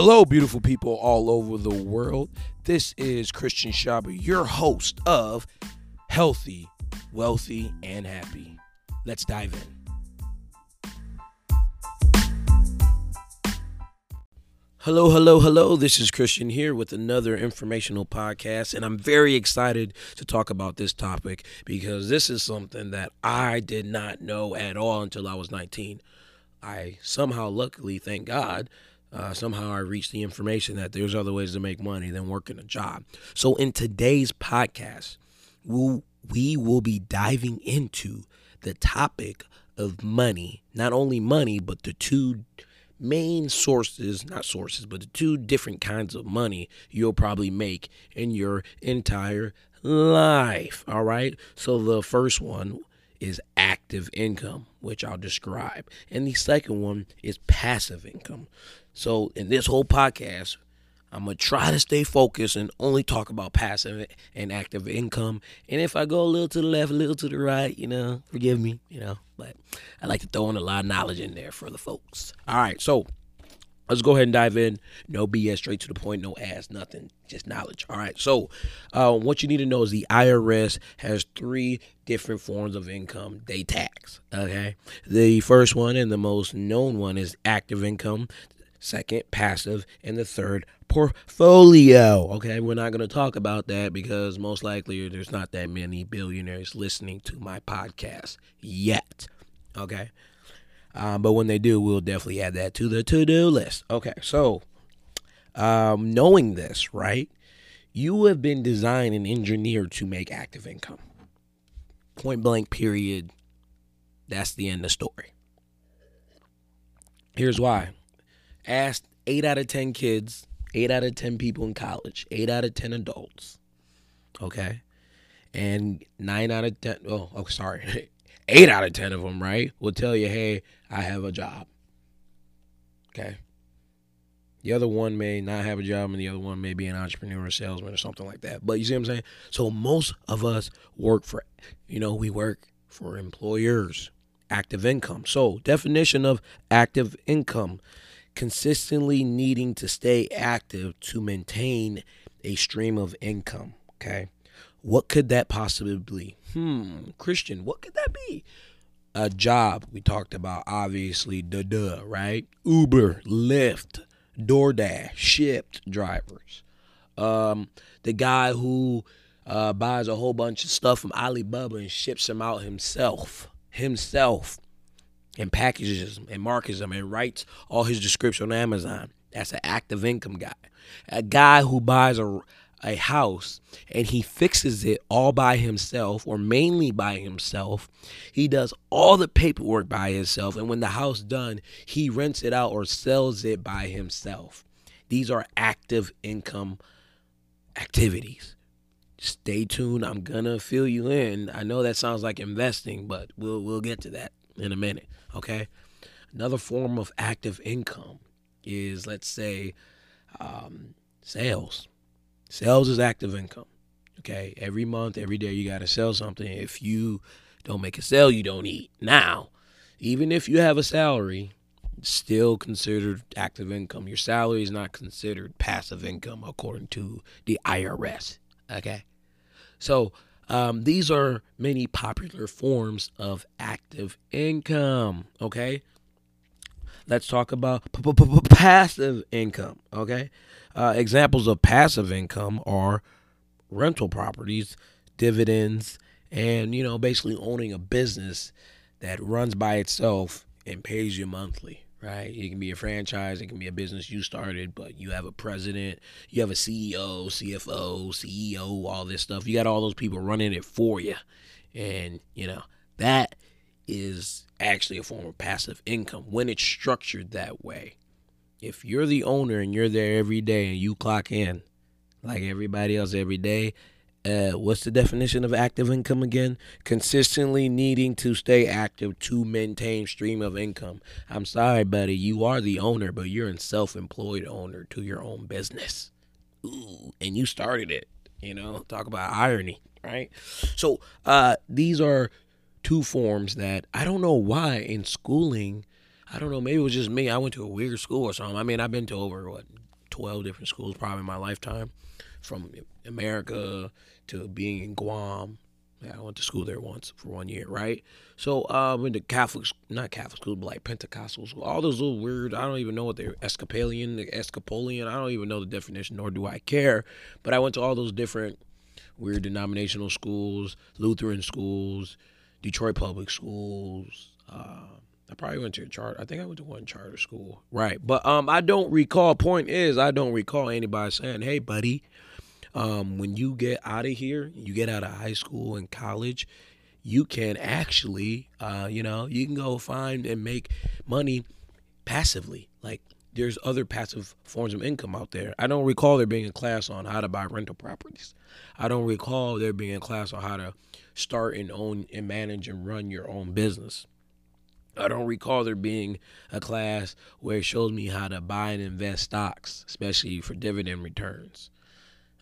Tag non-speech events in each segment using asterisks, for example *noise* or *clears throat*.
Hello, beautiful people all over the world. This is Christian Shaba, your host of Healthy, Wealthy, and Happy. Let's dive in. Hello, hello, hello. This is Christian here with another informational podcast, and I'm very excited to talk about this topic because this is something that I did not know at all until I was 19. I somehow, luckily, thank God, uh, somehow I reached the information that there's other ways to make money than working a job. So, in today's podcast, we'll, we will be diving into the topic of money, not only money, but the two main sources, not sources, but the two different kinds of money you'll probably make in your entire life. All right. So, the first one is active income, which I'll describe. And the second one is passive income. So, in this whole podcast, I'm to try to stay focused and only talk about passive and active income. And if I go a little to the left, a little to the right, you know, forgive me, you know, but I like to throw in a lot of knowledge in there for the folks. All right. So, let's go ahead and dive in. No BS, straight to the point, no ass, nothing, just knowledge. All right. So, uh, what you need to know is the IRS has three different forms of income they tax. Okay. The first one and the most known one is active income. Second, passive, and the third, portfolio. Okay, we're not going to talk about that because most likely there's not that many billionaires listening to my podcast yet. Okay, um, but when they do, we'll definitely add that to the to do list. Okay, so um, knowing this, right, you have been designed and engineered to make active income. Point blank, period. That's the end of the story. Here's why. Asked eight out of 10 kids, eight out of 10 people in college, eight out of 10 adults. Okay. And nine out of 10, oh, oh sorry, *laughs* eight out of 10 of them, right, will tell you, hey, I have a job. Okay. The other one may not have a job, and the other one may be an entrepreneur or salesman or something like that. But you see what I'm saying? So most of us work for, you know, we work for employers, active income. So definition of active income, consistently needing to stay active to maintain a stream of income. Okay. What could that possibly be? Hmm, Christian, what could that be? A job we talked about, obviously, duh, duh, right? Uber, Lyft, DoorDash, Shipt drivers. Um, the guy who uh, buys a whole bunch of stuff from Alibaba and ships them out himself, himself, and packages them and markets them and writes all his description on Amazon. That's an active income guy. A guy who buys a a house and he fixes it all by himself or mainly by himself. He does all the paperwork by himself and when the house done, he rents it out or sells it by himself. These are active income activities. Stay tuned. I'm gonna fill you in. I know that sounds like investing, but we'll we'll get to that in a minute. Okay. Another form of active income is let's say um, sales Sales is active income. Okay. Every month, every day, you got to sell something. If you don't make a sale, you don't eat. Now, even if you have a salary, still considered active income. Your salary is not considered passive income according to the IRS. Okay. So, um, these are many popular forms of active income. Okay. Let's talk about passive income. Okay. Uh, examples of passive income are rental properties, dividends, and you know basically owning a business that runs by itself and pays you monthly right? It can be a franchise it can be a business you started but you have a president you have a ceo cfo ceo all this stuff. You got all those people running it for you and you know that is actually a form of passive income when it's structured that way. If you're the owner and you're there every day and you clock in like everybody else every day, uh, what's the definition of active income again? Consistently needing to stay active to maintain stream of income. I'm sorry, buddy, you are the owner, but you're a self-employed owner to your own business. Ooh, and you started it. You know, talk about irony, right? So uh, these are two forms that I don't know why in schooling I don't know. Maybe it was just me. I went to a weird school or something. I mean, I've been to over what 12 different schools probably in my lifetime, from America to being in Guam. Yeah, I went to school there once for one year, right? So uh, I went to Catholic, not Catholic school, but like Pentecostal school. All those little weird, I don't even know what they're, Escapalian, the Episcopalian, I don't even know the definition, nor do I care. But I went to all those different weird denominational schools, Lutheran schools, Detroit public schools, uh, I probably went to a charter. I think I went to one charter school. Right. But um I don't recall point is I don't recall anybody saying, "Hey buddy, um when you get out of here, you get out of high school and college, you can actually uh you know, you can go find and make money passively. Like there's other passive forms of income out there. I don't recall there being a class on how to buy rental properties. I don't recall there being a class on how to start and own and manage and run your own business. I don't recall there being a class where it shows me how to buy and invest stocks, especially for dividend returns.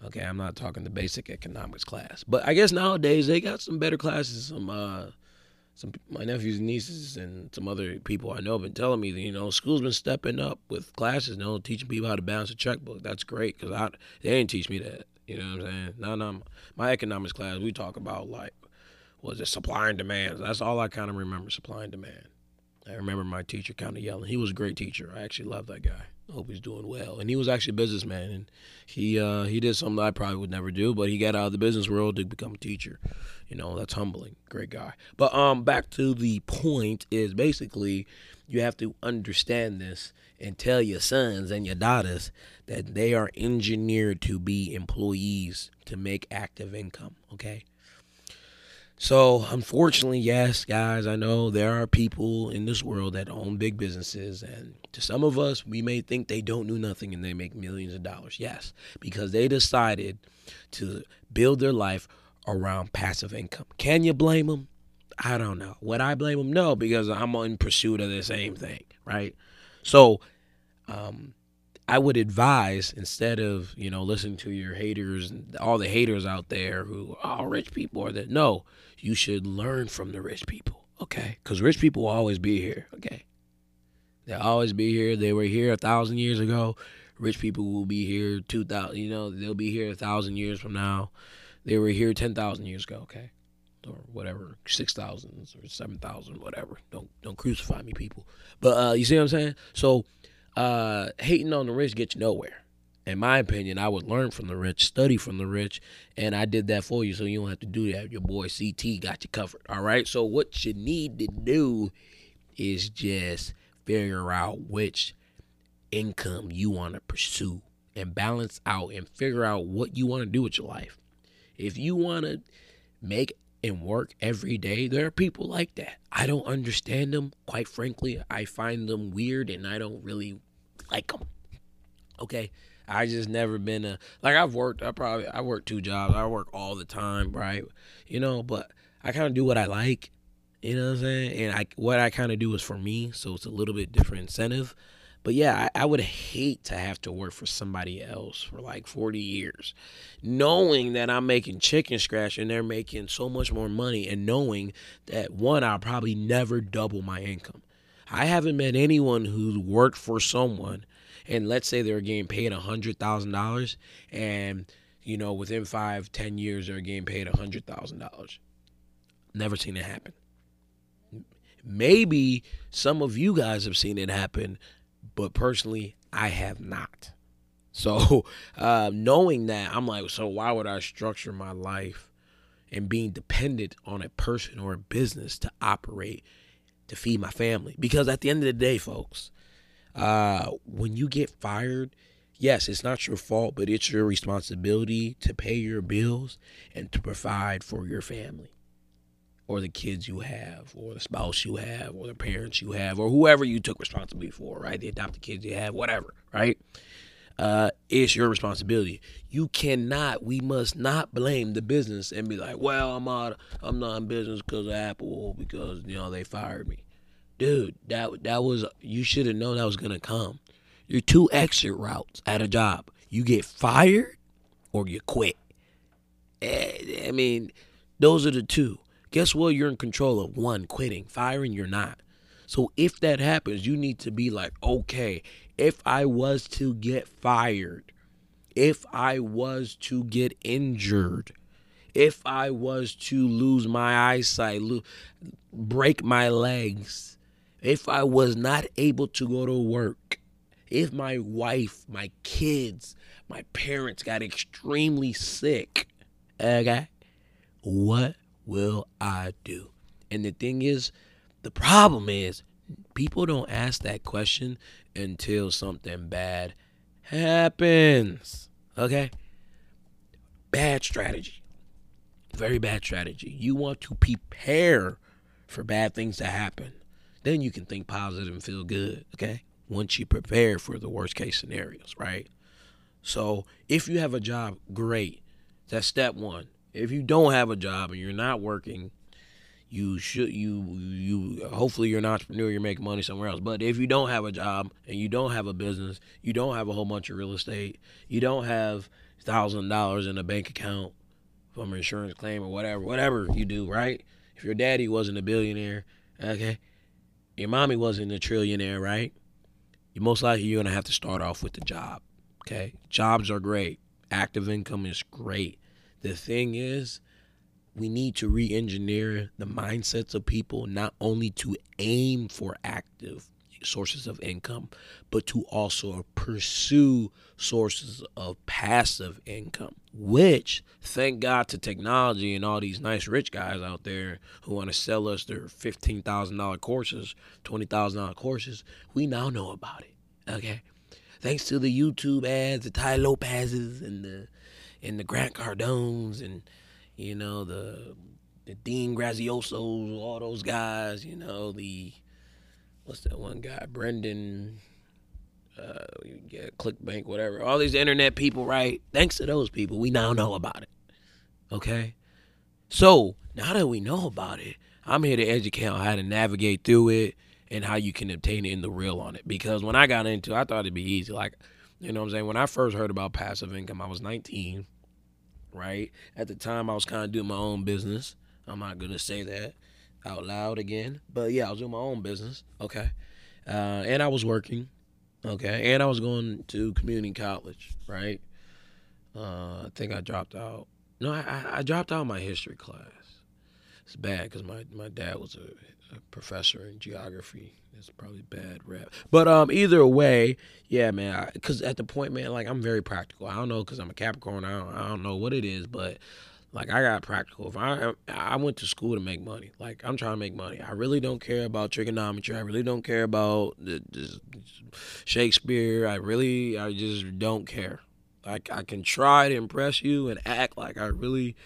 Okay, I'm not talking the basic economics class, but I guess nowadays they got some better classes. Some uh, some my nephews and nieces and some other people I know have been telling me that you know school's been stepping up with classes, you know, teaching people how to balance a checkbook. That's great because I they didn't teach me that. You know what I'm saying? No, no, my economics class we talk about like was it supply and demand. That's all I kind of remember, supply and demand. I remember my teacher kind of yelling. He was a great teacher. I actually love that guy. Hope he's doing well. And he was actually a businessman, and he uh, he did something I probably would never do, but he got out of the business world to become a teacher. You know, that's humbling. Great guy. But um, back to the point is basically you have to understand this and tell your sons and your daughters that they are engineered to be employees to make active income. Okay. So, unfortunately, yes, guys, I know there are people in this world that own big businesses, and to some of us, we may think they don't do nothing and they make millions of dollars. Yes, because they decided to build their life around passive income. Can you blame them? I don't know. Would I blame them? No, because I'm in pursuit of the same thing, right? So, um, I would advise instead of you know listening to your haters and all the haters out there who all oh, rich people are that no you should learn from the rich people, okay? Because rich people will always be here, okay? They'll always be here. They were here a thousand years ago. Rich people will be here two thousand. You know, they'll be here a thousand years from now. They were here ten thousand years ago, okay? Or whatever, six thousand or seven thousand, whatever. Don't don't crucify me, people. But uh, you see what I'm saying? So, uh, hating on the rich gets you nowhere in my opinion, I would learn from the rich, study from the rich, and I did that for you, so you don't have to do that. Your boy CT got you covered. All right. So what you need to do is just figure out which income you want to pursue and balance out and figure out what you want to do with your life. If you want to make and work every day, there are people like that. I don't understand them. Quite frankly, I find them weird and I don't really like them. Okay. I just never been a like I've worked. I probably I work two jobs. I work all the time, right? You know, but I kind of do what I like. You know what I'm saying? And I what I kind of do is for me, so it's a little bit different incentive. But yeah, I, I, would hate to have to work for somebody else for like 40 years, knowing that I'm making chicken scratch and they're making so much more money, and knowing that one, I'll probably never double my income. I haven't met anyone who's worked for someone and let's say they're getting paid a hundred thousand dollars and you know within five ten years they're getting paid a hundred thousand dollars. Never seen it happen. Maybe some of you guys have seen it happen but personally i have not. *laughs* So uh, knowing that i'm like so why would i structure my life and being dependent on a person or a business to operate to feed my family because at the end of the day folks uh, when you get fired, yes, it's not your fault, but it's your responsibility to pay your bills and to provide for your family or the kids you have or the spouse you have or the parents you have or whoever you took responsibility for, right? The adopted kids you have, whatever, right? Uh, it's your responsibility. You cannot, we must not blame the business and be like, well, I'm out, I'm not in business because of Apple because, you know, they fired me dude, that that was you should have known that was gonna come. Your two exit routes at a job. You get fired or you quit. Eh, I mean, those are the two. Guess what? You're in control of one, quitting. Firing, you're not. So if that happens, you need to be like, okay, if I was to get fired, if I was to get injured, if I was to lose my eyesight, lo- break my legs, if I was not able to go to work, if my wife, my kids, my parents got extremely sick, okay, what will I do? And the thing is, the problem is, people don't ask that question until something bad happens. Okay? Bad strategy. Very bad strategy. You want to prepare for bad things to happen. Then you can think positive and feel good. Okay? Once you prepare for the worst case scenarios, right? So if you have a job, great. That's step one. If you don't have a job and you're not working, you should you you hopefully you're an entrepreneur you're making money somewhere else. But if you don't have a job and you don't have a business you don't have a whole bunch of real estate you don't have thousand dollars in a bank account from an insurance claim or whatever whatever you do right? If your daddy wasn't a billionaire okay your mommy wasn't a trillionaire right? You most likely you're gonna have to start off with the job okay? Jobs are great. Active income is great. The thing is we need to re-engineer the mindsets of people not only to aim for active sources of income but to also pursue sources of passive income which thank god to technology and all these nice rich guys out there who want to sell us their $15000 courses $20000 courses we now know about it okay? Thanks to the youtube ads the Tai Lopez's and the and the grant cardones and you know the the Dean Graziosos, all those guys, you know the what's that one guy, Brendan, uh, yeah, ClickBank, whatever. All these internet people, right? Thanks to those people, we now know about it. Okay, so now that we know about it, I'm here to educate on how to navigate through it and how you can obtain it in the real on it. Because when I got into, it, I thought it'd be easy. Like, you know, what I'm saying when I first heard about passive income, I was 19 right? At the time, I was kind of doing my own business. I'm not gonna say that out loud again, but yeah, I was doing my own business. Okay, uh, and I was working. Okay, and I was going to community college. Right. Uh, I think I dropped out. No, I, I dropped out of my history class. It's bad because my, my dad was a, a professor in geography it's probably bad rap. But um, either way, yeah, man. Because at the point, man, like I'm very practical. I don't know because I'm a Capricorn. I don't, I don't know what it is, but like I got practical. If I I went to school to make money. Like I'm trying to make money. I really don't care about trigonometry. I really don't care about the, the Shakespeare. I really I just don't care. Like I can try to impress you and act like I really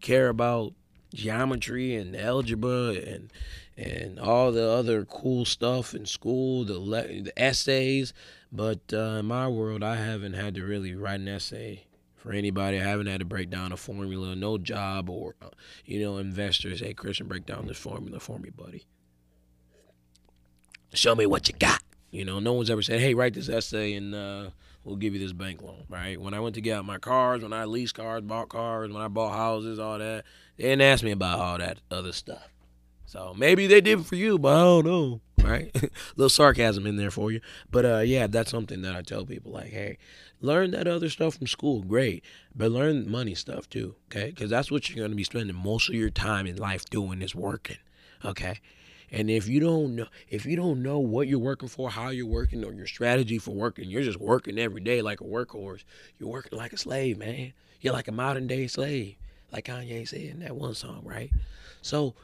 care about geometry and algebra and and all the other cool stuff in school, the, le- the essays. But uh, in my world, I haven't had to really write an essay for anybody. I haven't had to break down a formula, no job or, uh, you know, investors. Hey, Christian, break down this formula for me, buddy. Show me what you got. You know, no one's ever said, hey, write this essay and uh, we'll give you this bank loan, right? When I went to get out my cars, when I leased cars, bought cars, when I bought houses, all that, they didn't ask me about all that other stuff. So maybe they did for you, but I don't know. Right? A *laughs* little sarcasm in there for you. But uh, yeah, that's something that I tell people like, hey, learn that other stuff from school, great, but learn money stuff too, okay? Because that's what you're going to be spending most of your time in life doing is working, okay? And if you don't know, if you don't know what you're working for, how you're working, or your strategy for working, you're just working every day like a workhorse. You're working like a slave, man. You're like a modern day slave, like Kanye said in that one song, right? So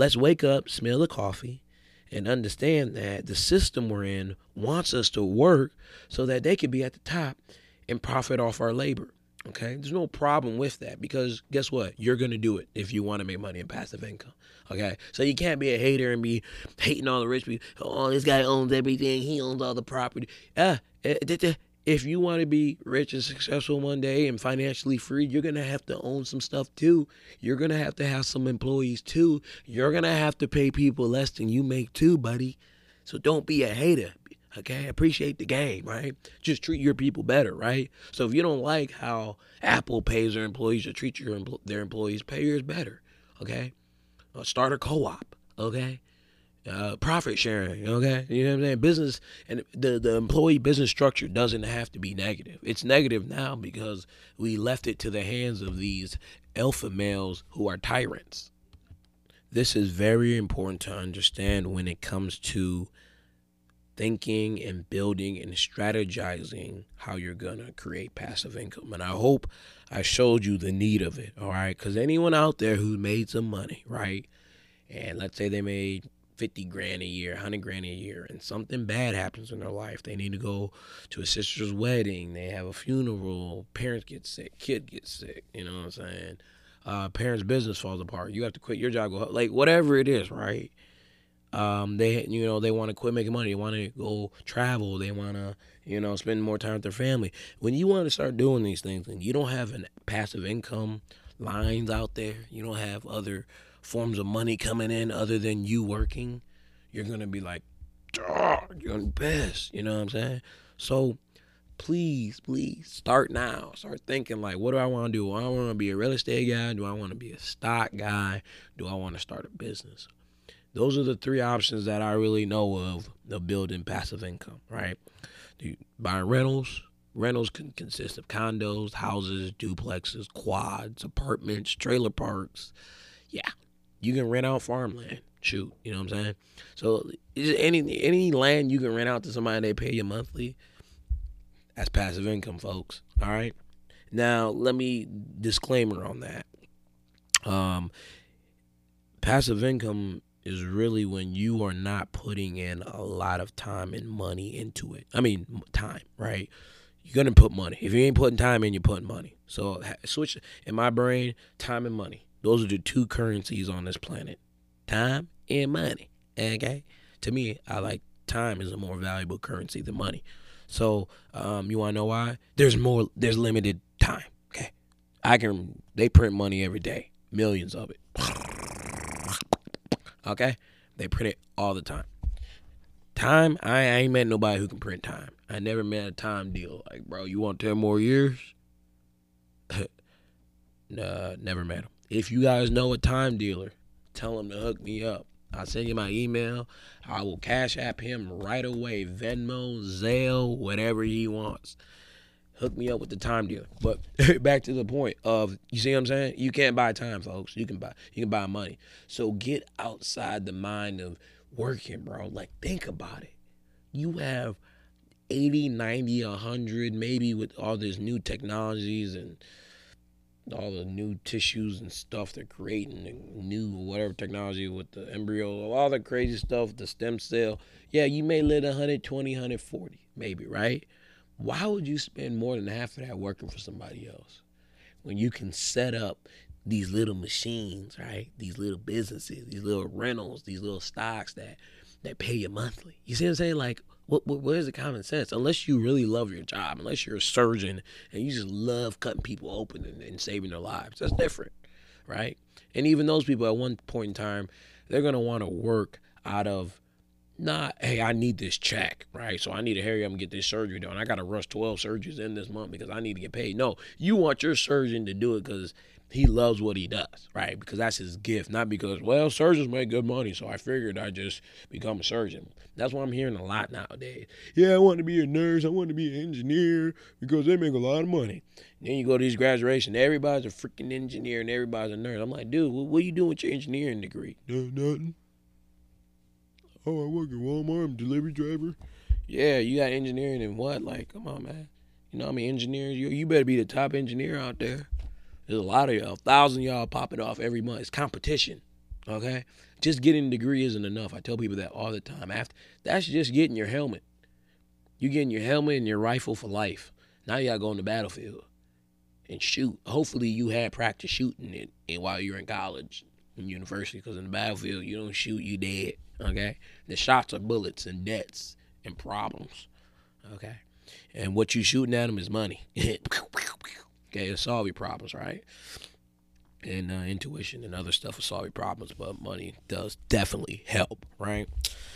Let's wake up, smell the coffee, and understand that the system we're in wants us to work so that they can be at the top and profit off our labor. Okay, there's no problem with that because guess what? You're gonna do it if you want to make money in passive income. Okay, so you can't be a hater and be hating all the rich people. Oh, this guy owns everything. He owns all the property. Ah, if you want to be rich and successful one day and financially free, you're going to have to own some stuff too. You're going to have to have some employees too. You're going to have to pay people less than you make too, buddy. So don't be a hater. Okay, appreciate the game, right? Just treat your people better, right? So if you don't like how Apple pays their employees or treat your their employees, pay yours better. Okay, uh, start a co-op. Okay, uh, profit sharing. Okay, you know what I'm saying? Business and the the employee business structure doesn't have to be negative. It's negative now because we left it to the hands of these alpha males who are tyrants. This is very important to understand when it comes to thinking and building and strategizing how you're gonna create passive income. And I hope I showed you the need of it. All right, because anyone out there who made some money, right? And let's say they made 50 grand a year, 100 grand a year, and something bad happens in their life. They need to go to a sister's wedding, they have a funeral, parents get sick, kid gets sick, you know what I'm saying? Uh, parents' business falls apart. You have to quit your job, like whatever it is, right? Um, they you know they want to quit making money. They want to go travel. They want to you know spend more time with their family. When you want to start doing these things and you don't have an passive income lines out there, you don't have other forms of money coming in other than you working, you're gonna be like, you're gonna be. You know what I'm saying? So please, please start now. Start thinking like, what do I want to do? Do I want to be a real estate guy? Do I want to be a stock guy? Do I want to start a business? Those are the three options that I really know of of building passive income, right? Buying rentals. Rentals can consist of condos, houses, duplexes, quads, apartments, trailer parks. Yeah, you can rent out farmland. Shoot, you know what I'm saying? So any any land you can rent out to somebody they pay you monthly, that's passive income, folks. All right. Now let me disclaimer on that. Um, passive income is really when you are not putting in a lot of time and money into it. I mean, time, right? You're gonna put money. If you ain't putting time in, you're putting money. So switch in my brain, time and money. Those are the two currencies on this planet. Time and money. Okay? To me, I like time is a more valuable currency than money. So, um, you wanna know why? There's more there's limited time. Okay. I can they print money every day. Millions of it. *laughs* Okay? They print it all the time. Time, I, I ain't met nobody who can print time. I never met a time deal. Like, bro, you want 10 more years? *laughs* nah, never met him. If you guys know a time dealer, tell him to hook me up. I'll send you my email. I will cash app him right away. Venmo, Zelle, whatever he wants hook me up with the time dealer. But *laughs* back to the point of you see what I'm saying? You can't buy time, folks. You can buy you can buy money. So get outside the mind of working, bro. Like think about it. You have 80, 90, 100 maybe with all these new technologies and all the new tissues and stuff they're creating new whatever technology with the embryo all the crazy stuff the stem cell yeah you may live 120 140 maybe right why would you spend more than half of that working for somebody else when you can set up these little machines, right? These little businesses, these little rentals, these little stocks that that pay you monthly. You see what I'm saying? Like, what, what where's the common sense? Unless you really love your job, unless you're a surgeon and you just love cutting people open and, and saving their lives, that's different, right? And even those people at one point in time, they're gonna want to work out of not, hey, I need this check, right? So I need to hurry up and get this surgery done. I got to rush 12 surgeries in this month because I need to get paid. No, you want your surgeon to do it because he loves what he does, right? Because that's his gift, not because, well, surgeons make good money, so I figured I'd just become a surgeon. That's what I'm hearing a lot nowadays. Yeah, I want to be a nurse. I want to be an engineer because they make a lot of money. And then you go to these graduations, everybody's a freaking engineer and everybody's a nurse. I'm like, dude, what are you doing with your engineering degree? No, nothing. Oh, I work at Walmart. I'm delivery driver. Yeah, you got engineering and what? Like, come on, man. You know, I mean, engineers. You you better be the top engineer out there. There's a lot of y'all, a thousand y'all popping off every month. It's competition. Okay, just getting a degree isn't enough. I tell people that all the time. After that's just getting your helmet. You getting your helmet and your rifle for life. Now you gotta go on the battlefield and shoot. Hopefully, you had practice shooting it, and while you're in college and university, because in the battlefield you don't shoot, you dead. Okay, the shots are bullets and debts and problems. Okay, and what you shooting at them is money. *laughs* okay, to solve your problems, right? And uh, intuition and other stuff will solve your problems, but money does definitely help, right?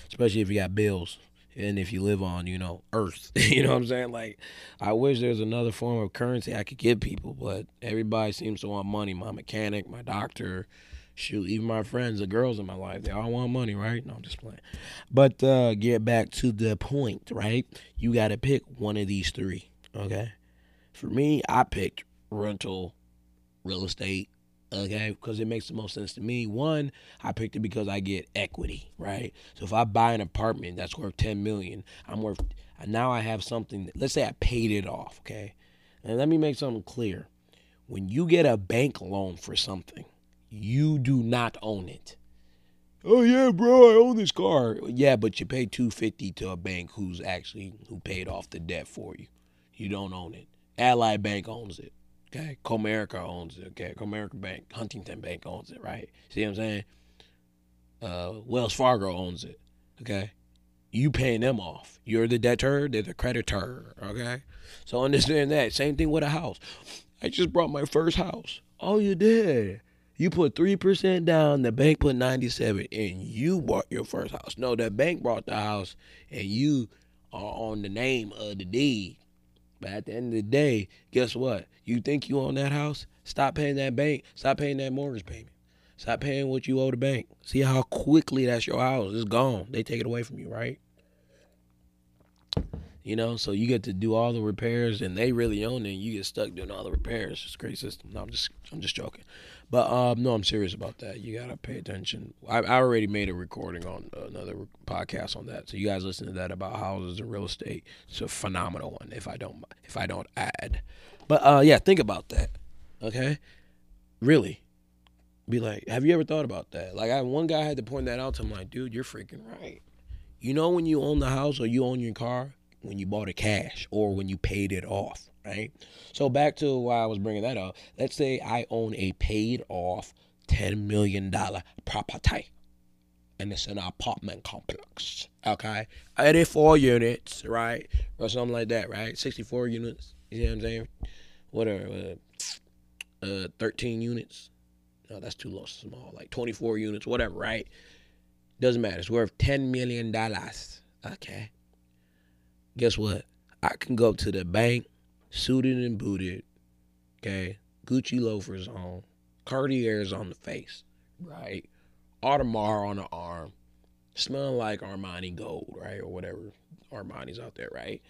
Especially if you got bills and if you live on, you know, Earth. *laughs* you know what I'm saying? Like, I wish there's another form of currency I could give people, but everybody seems to want money. My mechanic, my doctor, Shoot, even my friends, the girls in my life, they all want money, right? No, I'm just playing. But uh, get back to the point, right? You got to pick one of these three, okay? For me, I picked rental, real estate, okay? Because it makes the most sense to me. One, I picked it because I get equity, right? So if I buy an apartment that's worth 10 million, I'm worth now I have something. Let's say I paid it off, okay? And let me make something clear. When you get a bank loan for something, you do not own it. Oh yeah, bro, I own this car. Yeah, but you paid 250 to a bank who's actually who paid off the debt for you. You don't own it. Ally Bank owns it. Okay. Comerica owns it. Okay. Comerica Bank, Huntington Bank owns it, right? See what I'm saying? Uh, Wells Fargo owns it. Okay. You paying them off. You're the debtor, they're the creditor. Okay. So understand that. Same thing with a house. I just brought my first house. Oh, you did. You put three percent down, the bank put ninety seven, and you bought your first house. No, the bank bought the house, and you are on the name of the deed. But at the end of the day, guess what? You think you own that house? Stop paying that bank. Stop paying that mortgage payment. Stop paying what you owe the bank. See how quickly that's your house. It's gone. They take it away from you, right? You know, so you get to do all the repairs, and they really own it. And you get stuck doing all the repairs. It's a great system. No, I'm just, I'm just joking. But um, no, I'm serious about that. You gotta pay attention. I, I already made a recording on another podcast on that, so you guys listen to that about houses and real estate. It's a phenomenal one. If I don't, if I don't add, but uh, yeah, think about that. Okay, really, be like, have you ever thought about that? Like, I one guy had to point that out to him. Like, dude, you're freaking right. You know when you own the house or you own your car, when you bought it cash or when you paid it off, right? So back to why I was bringing that up. Let's say I own a paid off $10 million property and it's an apartment complex, okay? 84 units, right? Or something like that, right? 64 units, you know what I'm saying? Whatever, uh, uh, 13 units. No, that's too low, small. Like 24 units, whatever, right? Doesn't matter. It's worth $10 million, okay? guess what? I can go to the bank, suited and booted, okay, Gucci loafers on, Cartier's on the face, right? Audemars on the arm, smelling like Armani gold, right? Or whatever Armani's out there, right?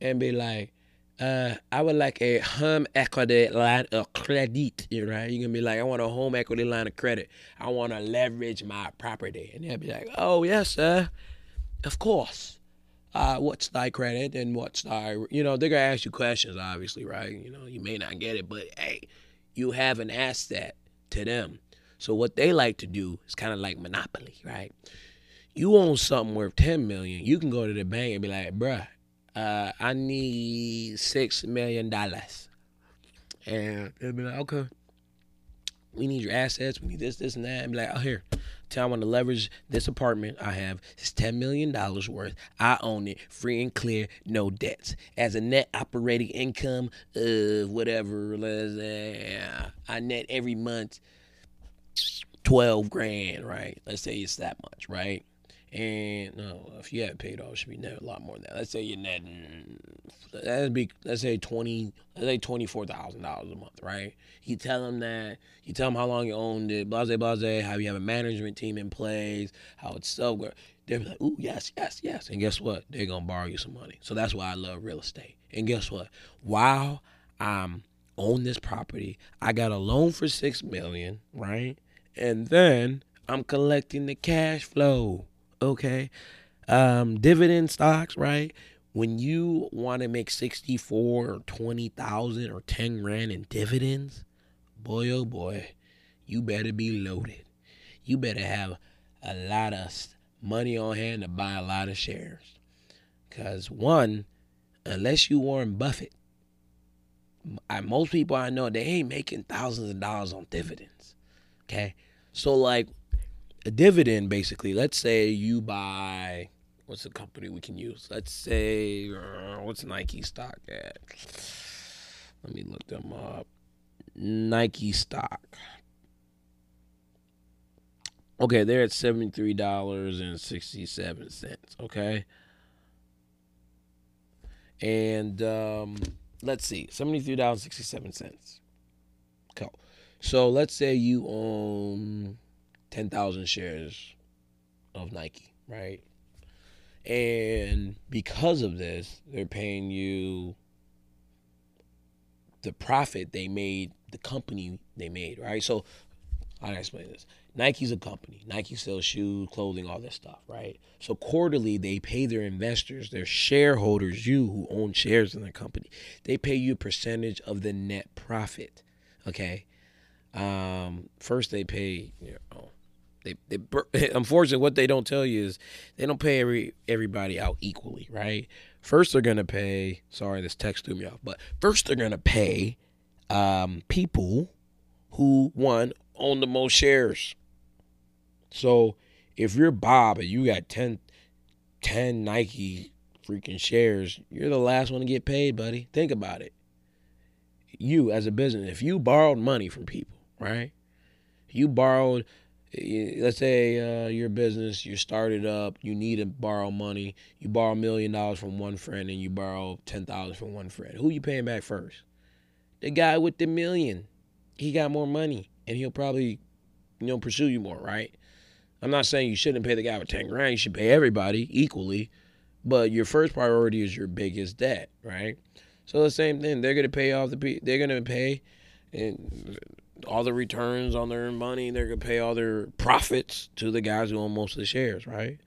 And be like, uh, I would like a home equity line of credit, right? You're gonna be like, I want a home equity line of credit. I want to leverage my property. And they'll be like, oh, yes, sir. Of course uh, what's thy credit and what's thy, you know, they're going to ask you questions, obviously, right? You know, you may not get it, but hey, you have an asset to them. So what they like to do is kind of like monopoly, right? You own something worth 10 million, you can go to the bank and be like, bruh, uh, I need six million dollars. And they'll be like, okay, we need your assets, we need this, this, and that. And be like, oh, here, Tell I want to leverage this apartment I have. It's $10 million worth. I own it, free and clear, no debts. As a net operating income of whatever, let's say, I net every month 12 grand, right? Let's say it's that much, right? And no, if you had paid off, should be net a lot more than that. Let's say you're netting, that'd be, let's say 20, let's say $24,000 a month, right? You tell them that, you tell them how long you owned it, blase, blase, how you have a management team in place, how it's so good. They're like, ooh, yes, yes, yes. And guess what? They're to borrow you some money. So that's why I love real estate. And guess what? While I'm on this property, I got a loan for six million, right? And then I'm collecting the cash flow okay? Um, dividend stocks, right? When you want to make 64 or 20,000 or 10 grand in dividends, boy, oh boy, you better be loaded. You better have a lot of money on hand to buy a lot of shares. Because, one, unless you Warren Buffett, I, most people I know, they ain't making thousands of dollars on dividends. Okay? So, like, a dividend basically. Let's say you buy what's the company we can use? Let's say uh, what's nike stock at? Let me look them up. Nike stock. Okay they're at $73.67 okay? And um, let's see $73.67 cool. So let's say you own 10,000 shares of Nike, right? And because of this, they're paying you the profit they made, the company they made, right? So how do I explain this? Nike's a company. Nike sells shoes, clothing, all this stuff, right? So quarterly, they pay their investors, their shareholders, you who own shares in the company, they pay you a percentage of the net profit. Okay. Um, first, they pay. You know, they, they *laughs* unfortunately what they don't tell you is they don't pay every everybody out equally, right? First, they're gonna pay. Sorry, this text threw me off. But first, they're gonna pay um, people who one own the most shares. So if you're Bob and you got 10, 10 Nike freaking shares, you're the last one to get paid, buddy. Think about it. You as a business, if you borrowed money from people, right? You borrowed, let's say uh, your business, you started up, you need to borrow money. You borrow a million dollars from one friend and you borrow ten thousand from one friend. Who you paying back first? The guy with the million. He got more money and he'll probably, you know, pursue you more, right? I'm not saying you shouldn't pay the guy with 10 grand. You should pay everybody equally. But your first priority is your biggest debt, right? So the same thing. They're going to pay off the, they're going to pay and all the returns on their money. They're to pay all their profits to the guys who own most of the shares, right?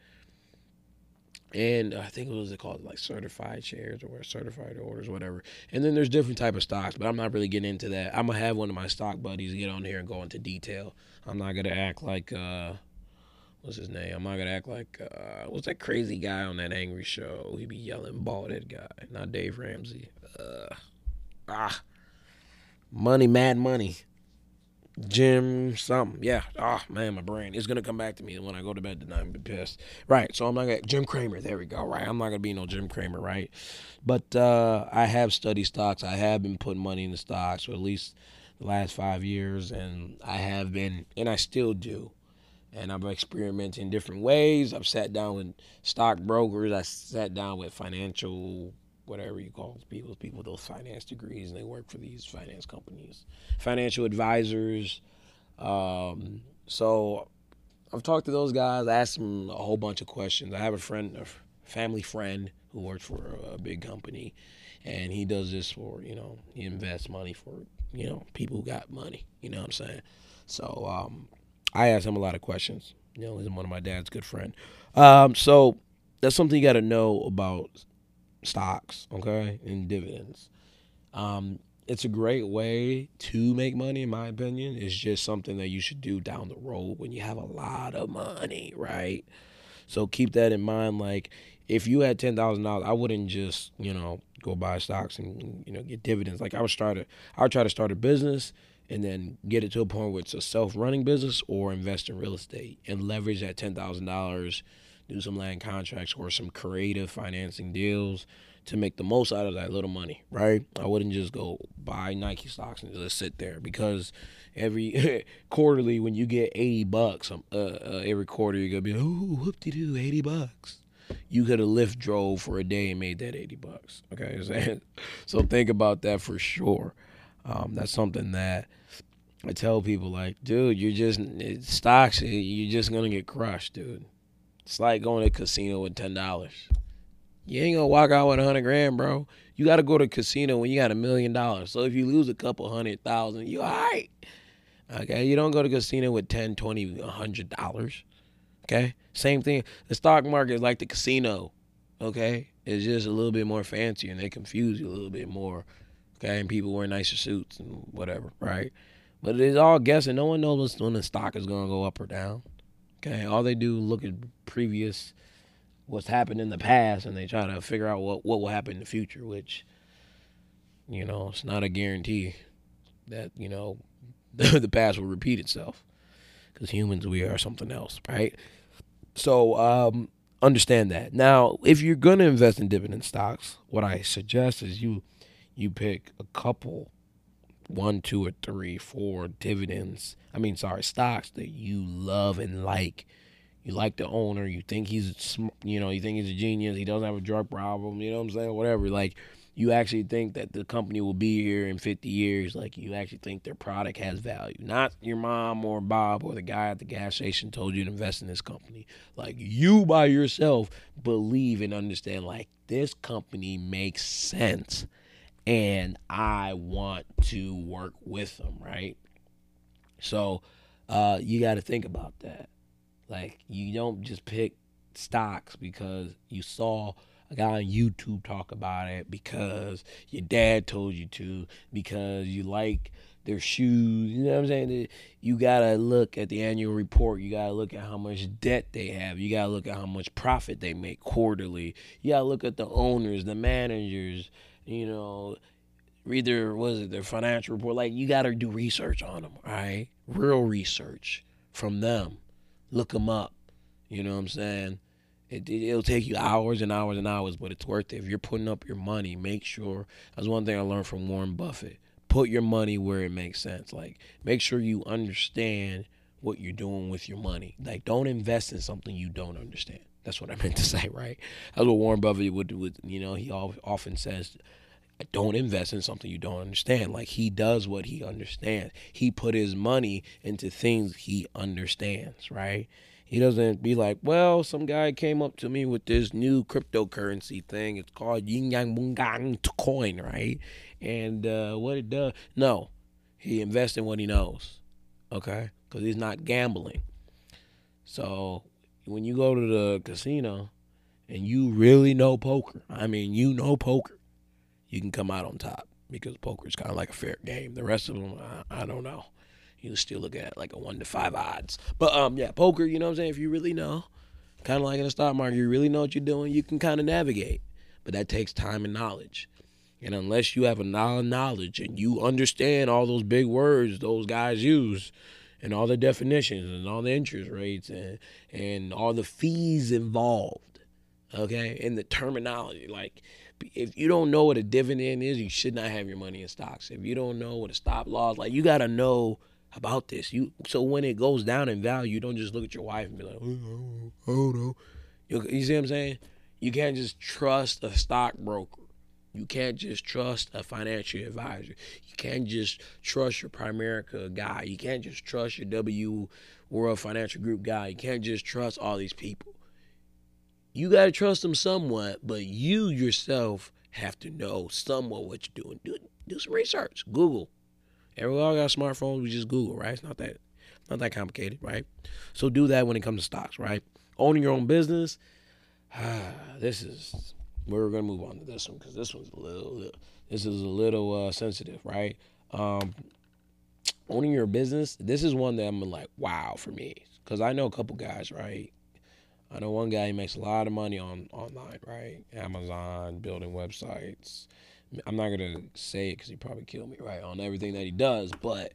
and I think it was called like certified shares or certified orders, whatever. And then there's different type of stocks, but I'm not really getting into that. I'm gonna have one of my stock buddies get on here and go into detail. I'm not gonna act like uh, what's his name? I'm not gonna act like uh, what's that crazy guy on that angry show? He be yelling bald head guy, not Dave Ramsey. Uh, ah, money, mad money. Jim something. Yeah. Oh man, my brain is gonna come back to me when I go to bed tonight. I'm be pissed. Right. So I'm not gonna Jim Cramer. There we go. Right. I'm not gonna be no Jim Cramer. Right. But uh, I have studied stocks. I have been putting money in the stocks for at least the last five years, and I have been, and I still do. And I'm experimenting different ways. I've sat down with stockbrokers. I sat down with financial whatever you call people, people with those finance degrees, and they work for these finance companies, financial advisors. Um, so I've talked to those guys, I asked them a whole bunch of questions. I have a friend, a family friend who works for a big company, and he does this for, you know, he invests money for, you know, people who got money. You know what I'm saying? So um, I asked him a lot of questions. You know, he's one of my dad's good friend. Um, so that's something you got to know about stocks, okay, and dividends. Um, it's a great way to make money, in my opinion. It's just something that you should do down the road when you have a lot of money, right? So keep that in mind. Like, if you had ten thousand dollars, I wouldn't just you know go buy stocks and you know get dividends. Like I would start a, I would try to start a business and then get it to a point where it's a self-running business or invest in real estate and leverage that ten thousand dollars do some land contracts or some creative financing deals to make the most out of that little money, right? I wouldn't just go buy Nike stocks and just sit there because every *laughs* quarterly when you get 80 bucks um, uh, uh, every quarter you're going to be, ooh, whoop-de-doo, 80 bucks." You could have Lyft drove for a day and made that 80 bucks. Okay? *laughs* so think about that for sure. Um, that's something that I tell people like, dude, you're just stocks. You're just gonna get crushed, dude. It's like going to a casino with ten dollars. You ain't gonna walk out with a hundred grand, bro. You gotta go to a casino when you got a million dollars. So if you lose a couple hundred thousand, you all right. Okay, you don't go to casino with ten, twenty, a hundred dollars. Okay, same thing. The stock market is like the casino. Okay, it's just a little bit more fancy and they confuse you a little bit more. Okay, and people wear nicer suits and whatever, right? But it's all guessing. No one knows when the stock is gonna go up or down. Okay, all they do look at previous what's happened in the past and they try to figure out what what will happen in the future, which you know it's not a guarantee that you know *laughs* the past will repeat itself because humans we are something else, right? So um, understand that. Now, if you're going to invest in dividend stocks, what I suggest is you you pick a couple one, two, or three, four dividends. I mean, sorry, stocks that you love and like. You like the owner. You think he's, you know, you think he's a genius. He doesn't have a drug problem. You know what I'm saying? Whatever. Like, you actually think that the company will be here in 50 years. Like you actually think their product has value. Not your mom or Bob or the guy at the gas station told you to invest in this company. Like you by yourself believe and understand like this company makes sense and I want to work with them, right? So uh, you got to think about that. Like you don't just pick stocks because you saw a guy on YouTube talk about it because your dad told you to, because you like their shoes. You know what I'm saying? You gotta look at the annual report. You gotta look at how much debt they have. You gotta look at how much profit they make quarterly. You gotta look at the owners, the managers. You know, read their was it their financial report. Like you gotta do research on them. All right, real research from them. Look them up. You know what I'm saying? It, it, will take you hours and hours and hours, but it's worth it. If you're putting up your money, make sure. That's one thing I learned from Warren Buffett. Put your money where it makes sense. Like, make sure you understand what you're doing with your money. Like, don't invest in something you don't understand. That's what I *laughs* meant to say, right? That's what Warren Buffett would, would you know, he often says, don't invest in something you don't understand. Like, he does what he understands. He put his money into things he understands, right? He doesn't be like, well, some guy came up to me with this new cryptocurrency thing. It's called Yin Yang Bungang coin, right? And uh, what it does, no, he invests in what he knows, okay? Because he's not gambling. So when you go to the casino and you really know poker, I mean, you know poker, you can come out on top because poker is kind of like a fair game. The rest of them, I, I don't know you still look at like a one to five odds. But um, yeah, poker. You know what I'm saying? If you really know, kind of like in the stock market, you really know what you're doing. You can kind of navigate, but that takes time and knowledge. And unless you have a knowledge and you understand all those big words those guys use, and all the definitions and all the interest rates and and all the fees involved, okay, and the terminology, like if you don't know what a dividend is, you should not have your money in stocks. If you don't know what a stop loss, like you got to know about this. You so when it goes down in value, you don't just look at your wife and be like, oh, oh no. You, you see what I'm saying? You can't just trust a stockbroker. You can't just trust a financial advisor. You can't just trust your Primerica guy. You can't just trust your W World Financial Group guy. You can't just trust all these people. You got to trust them somewhat, but you yourself have to know somewhat what you're doing. Do, do some research. Google. Everyone got smartphones. We just Google, right? It's not that not that complicated, right? So do that when it comes to stocks, right? Owning your own business. *sighs* this is we're gonna move on to this one because this one's a little. This is a little uh, sensitive, right? Um, owning your business. This is one that I'm like, wow, for me, because I know a couple guys, right? I know one guy he makes a lot of money on online, right? Amazon, building websites, I'm not gonna say it because he probably kill me right on everything that he does, but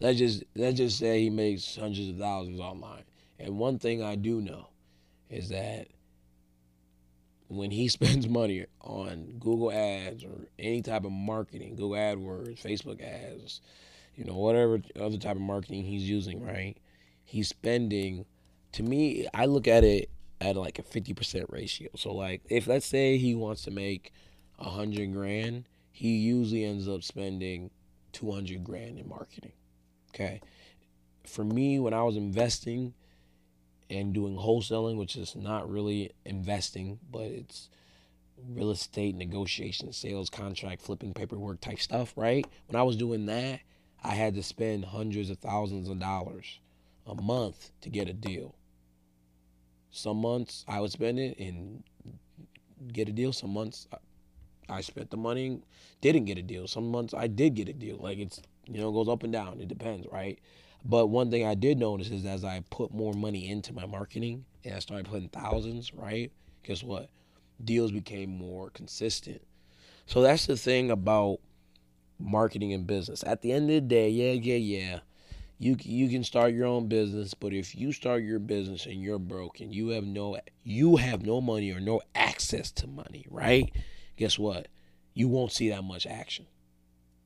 let's just let's just say he makes hundreds of thousands online. And one thing I do know is that when he *laughs* spends money on Google Ads or any type of marketing, Google AdWords, Facebook ads, you know, whatever other type of marketing he's using, right? He's spending to me, I look at it at like a 50% ratio. So like if let's say he wants to make a hundred grand, he usually ends up spending two hundred grand in marketing. Okay. For me, when I was investing and doing wholesaling, which is not really investing, but it's real estate negotiation, sales, contract, flipping, paperwork type stuff, right? When I was doing that, I had to spend hundreds of thousands of dollars a month to get a deal. Some months I would spend it and get a deal. Some months I spent the money, didn't get a deal. Some months I did get a deal. Like it's you know it goes up and down. It depends, right? But one thing I did notice is as I put more money into my marketing and I started putting thousands, right? Guess what? Deals became more consistent. So that's the thing about marketing and business. At the end of the day, yeah, yeah, yeah. You you can start your own business, but if you start your business and you're broken, you have no you have no money or no access to money, right? guess what? You won't see that much action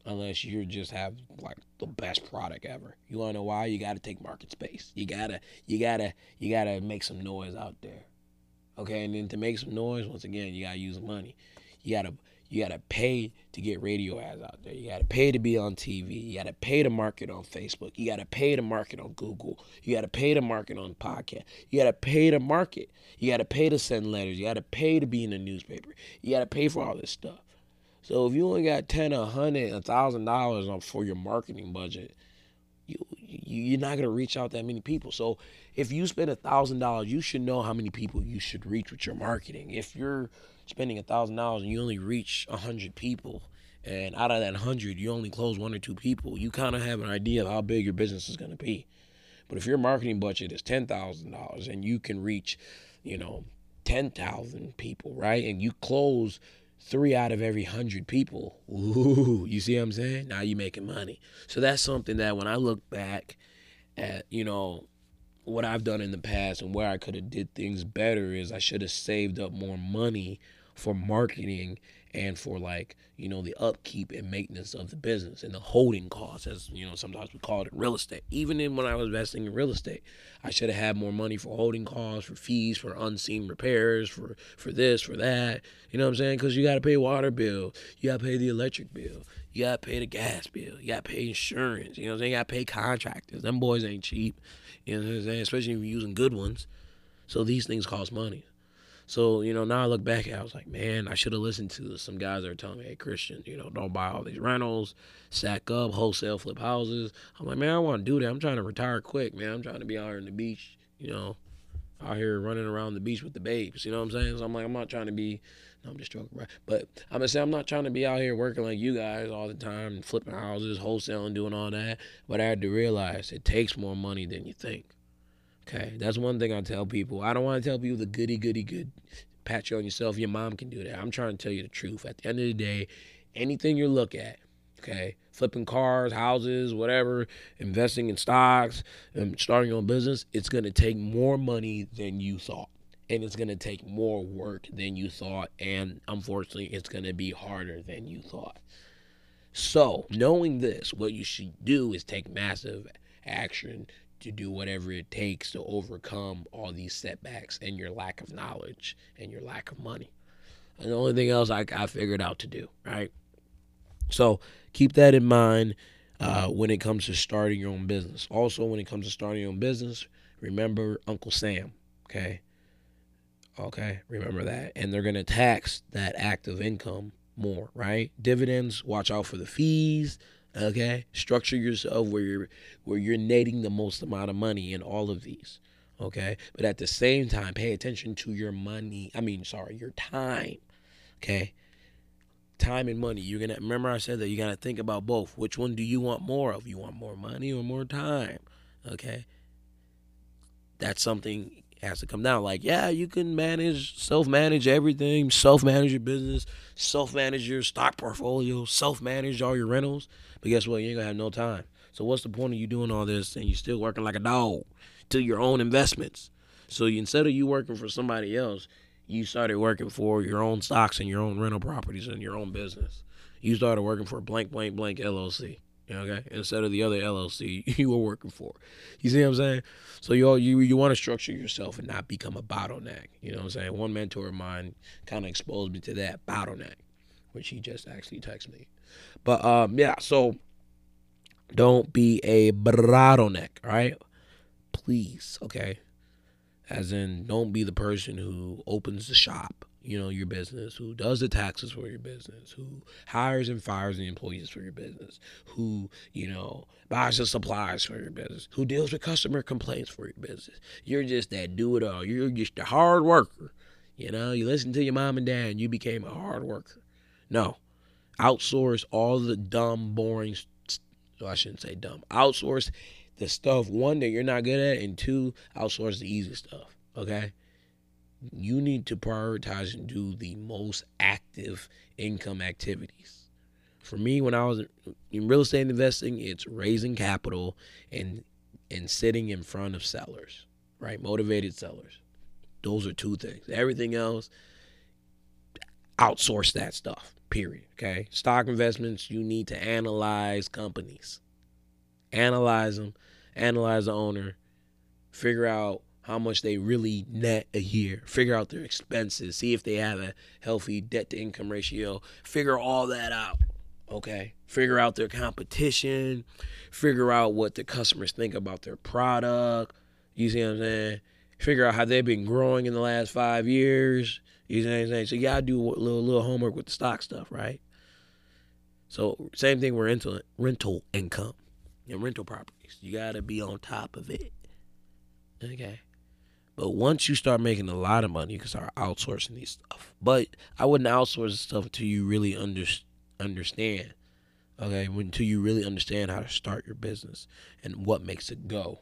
unless you just have like the best product ever. You wanna know why? You gotta take market space. You gotta you gotta you gotta make some noise out there. Okay, and then to make some noise, once again, you gotta use money. You gotta You got to pay to get radio ads out there. You got to pay to be on TV. You got to pay to market on Facebook. You got to pay to market on Google. You got to pay to market on podcast. You got to pay to market. You got to pay to send letters. You got to pay to be in the newspaper. You got to pay for all this stuff. So if you only got ten, a hundred, a thousand dollars on for your marketing budget, you you're not gonna reach out that many people. So if you spend a thousand dollars, you should know how many people you should reach with your marketing. If you're spending a thousand dollars and you only reach a hundred people, and out of that hundred you only close one or two people, you kind of have an idea of how big your business is gonna be. But if your marketing budget is ten thousand dollars and you can reach, you know, ten thousand people, right, and you close three out of every hundred people. Ooh, you see what I'm saying? Now you're making money. So that's something that when I look back at, you know, what I've done in the past and where I could have did things better is I should have saved up more money for marketing and for like you know the upkeep and maintenance of the business and the holding costs as you know sometimes we call it in real estate. Even in when i was investing in real estate i should have had more money for holding costs for fees for unseen repairs for for this for that. You know what i'm saying? Because you got to pay water bill you got to pay the electric bill you got to pay the gas bill you got to pay insurance you know what i'm saying? You got to pay contractors. Them boys ain't cheap. You know what i'm saying? Especially if you're using good ones. So these things cost money so, you know, now I look back I was like, man, I should have listened to some guys that are telling me, hey, Christian, you know, don't buy all these rentals, stack up, wholesale flip houses. I'm like, man, I want to do that. I'm trying to retire quick, man. I'm trying to be out here on the beach, you know, out here running around the beach with the babes. You know what I'm saying? So I'm like, I'm not trying to be, no, I'm just joking, right? But I'm gonna say I'm not trying to be out here working like you guys all the time, flipping houses, wholesaling, doing all that. But I had to realize it takes more money than you think. Okay, that's one thing I tell people. I don't want to tell people the goody goody good. Pat you on yourself. Your mom can do that. I'm trying to tell you the truth. At the end of the day, anything you look at, okay, flipping cars, houses, whatever, investing in stocks, and um, starting your own business, it's gonna take more money than you thought. And it's gonna take more work than you thought. And unfortunately, it's gonna be harder than you thought. So, knowing this, what you should do is take massive action to do whatever it takes to overcome all these setbacks and your lack of knowledge and your lack of money. And the only thing else I, I figured out to do, right? So keep that in mind uh, when it comes to starting your own business. Also, when it comes to starting your own business, remember Uncle Sam, okay? Okay, remember that. And they're going to tax that active income more, right? Dividends, watch out for the fees, Okay, structure yourself where you're where you're netting the most amount of money in all of these. Okay, but at the same time, pay attention to your money. I mean, sorry, your time. Okay, time and money. You're gonna remember I said that you gotta think about both. Which one do you want more of? You want more money or more time? Okay, that's something has to come down. Like, yeah, you can manage, self manage everything, self manage your business, self manage your stock portfolio, self manage all your rentals. But guess what? You ain't gonna have no time. So what's the point of you doing all this and you still working like a dog to your own investments? So instead of you working for somebody else, you started working for your own stocks and your own rental properties and your own business. You started working for blank, blank, blank LLC. Okay, instead of the other LLC *laughs* you were working for. You see what I'm saying? So you all, you you want to structure yourself and not become a bottleneck. You know what I'm saying? One mentor of mine kind of exposed me to that bottleneck, which he just actually texted me. But um, yeah. So don't be a bottleneck, right? Please, okay. As in, don't be the person who opens the shop you know, your business, who does the taxes for your business, who hires and fires the employees for your business, who, you know, buys the supplies for your business, who deals with customer complaints for your business. You're just that do it all. You're just a hard worker. You know, you listen to your mom and dad and you became a hard worker. No. Outsource all the dumb, boring, well, I shouldn't say dumb. Outsource the stuff, one, that you're not good at, and two, outsource the easy stuff. Okay? You need to prioritize and do the most active income activities. For me, when I was in real estate investing, it's raising capital and and sitting in front of sellers, right? Motivated sellers. Those are two things. Everything else, outsource that stuff. Period. Okay. Stock investments, you need to analyze companies, analyze them, analyze the owner, figure out how much they really net a year, figure out their expenses, see if they have a healthy debt to income ratio, figure all that out. Okay. Figure out their competition, figure out what the customers think about their product. You see what I'm saying? Figure out how they've been growing in the last five years. You see what I'm saying? So gotta do a little little homework with the stock stuff, right? So same thing with rental rental income and rental properties. You gotta be on top of it. Okay. But once you start making a lot of money, you can start outsourcing these stuff. But I wouldn't outsource stuff until you really under, understand. Okay, until you really understand how to start your business and what makes it go.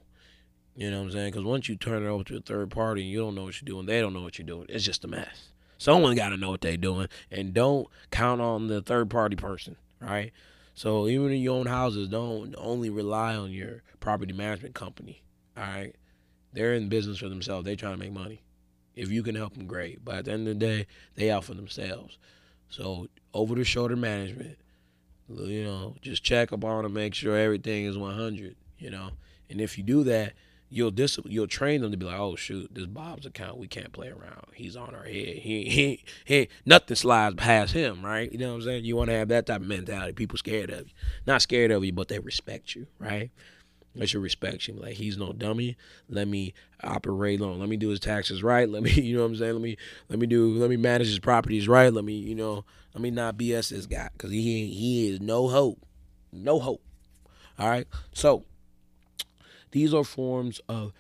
You know what I'm saying? Because once you turn it over to a third party and you don't know what you're doing, they don't know what you're doing. It's just a mess. Someone got to know what they're doing, and don't count on the third party person, right? So even in your own houses, don't only rely on your property management company. All right, they're in business for themselves. They're trying to make money. If you can help them, great. But at the end of the day, they out for themselves. So over the shoulder management, you know, just check up on them, make sure everything is 100. You know, and if you do that, you'll dis- you'll train them to be like, oh shoot, this Bob's account, we can't play around. He's on our head. He he he nothing slides past him, right? You know what I'm saying? You want to have that type of mentality. People scared of you, not scared of you, but they respect you, right? They should respect you. Like he's no dummy. Let me operate on. Let me do his taxes right. Let me, *laughs* you know what I'm saying. Let me let me do. Let me manage his properties right. Let me, you know, let me not BS this guy because he he is no hope, no hope. All right. So these are forms of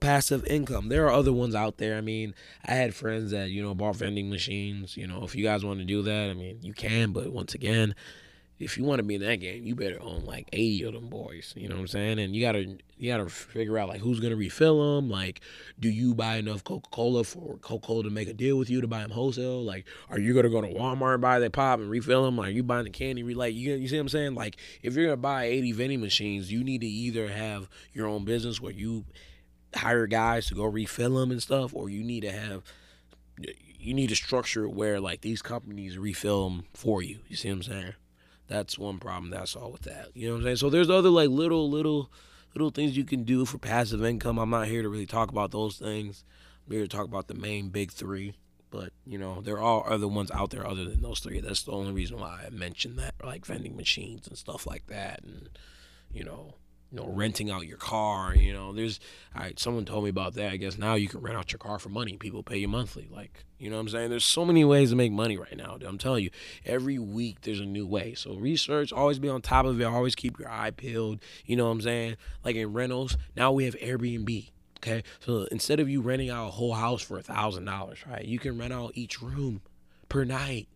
passive income. There are other ones out there. I mean, I had friends that, you know, bought vending machines. You know, if you guys want to do that, I mean, you can. But once again, if you want to be in that game, you better own like 80 of them boys. You know what I'm saying? And you gotta you gotta figure out like who's gonna refill them. Like, do you buy enough Coca Cola for Coca Cola to make a deal with you to buy them wholesale? Like, are you gonna go to Walmart and buy that pop and refill them? Like, are you buying the candy? Like, you you see what I'm saying? Like, if you're gonna buy 80 vending machines, you need to either have your own business where you hire guys to go refill them and stuff, or you need to have you need to structure where like these companies refill them for you. You see what I'm saying? That's one problem that I saw with that. You know what I'm saying? So there's other like little little little things you can do for passive income. I'm not here to really talk about those things. I'm here to talk about the main big three. But you know, there are other ones out there other than those three. That's the only reason why I mentioned that, like vending machines and stuff like that, and you know, know, renting out your car. You know, there's, right, someone told me about that. I guess now you can rent out your car for money. People pay you monthly. Like, you know what I'm saying? There's so many ways to make money right now. I'm telling you, every week there's a new way. So research, always be on top of it. Always keep your eye peeled. You know what I'm saying? Like in rentals, now we have Airbnb. Okay, so instead of you renting out a whole house for a thousand dollars, right? You can rent out each room per night.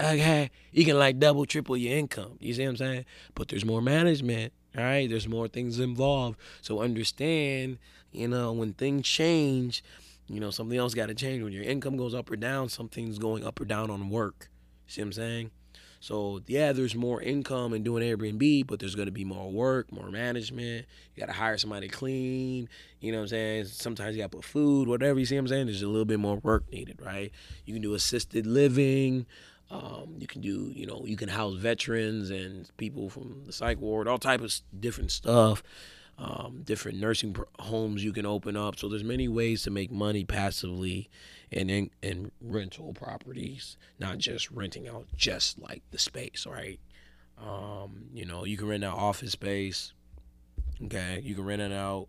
Okay, you can like double, triple your income. You see what I'm saying? But there's more management all right, there's more things involved. So understand, you know, when things change, you know, something else got to change. When your income goes up or down, something's going up or down on work. See what I'm saying? So yeah, there's more income in doing Airbnb, but there's gonna be more work, more management. You gotta hire somebody to clean. You know what I'm saying? Sometimes you gotta put food, whatever. You see what I'm saying? There's a little bit more work needed, right? You can do assisted living. Um, you can do, you know, you can house veterans and people from the psych ward, all type of different stuff. Um, different nursing homes you can open up. So there's many ways to make money passively and in, rental properties, not just renting out just like the space, right? Um, you know, you can rent out office space. Okay, you can rent it out.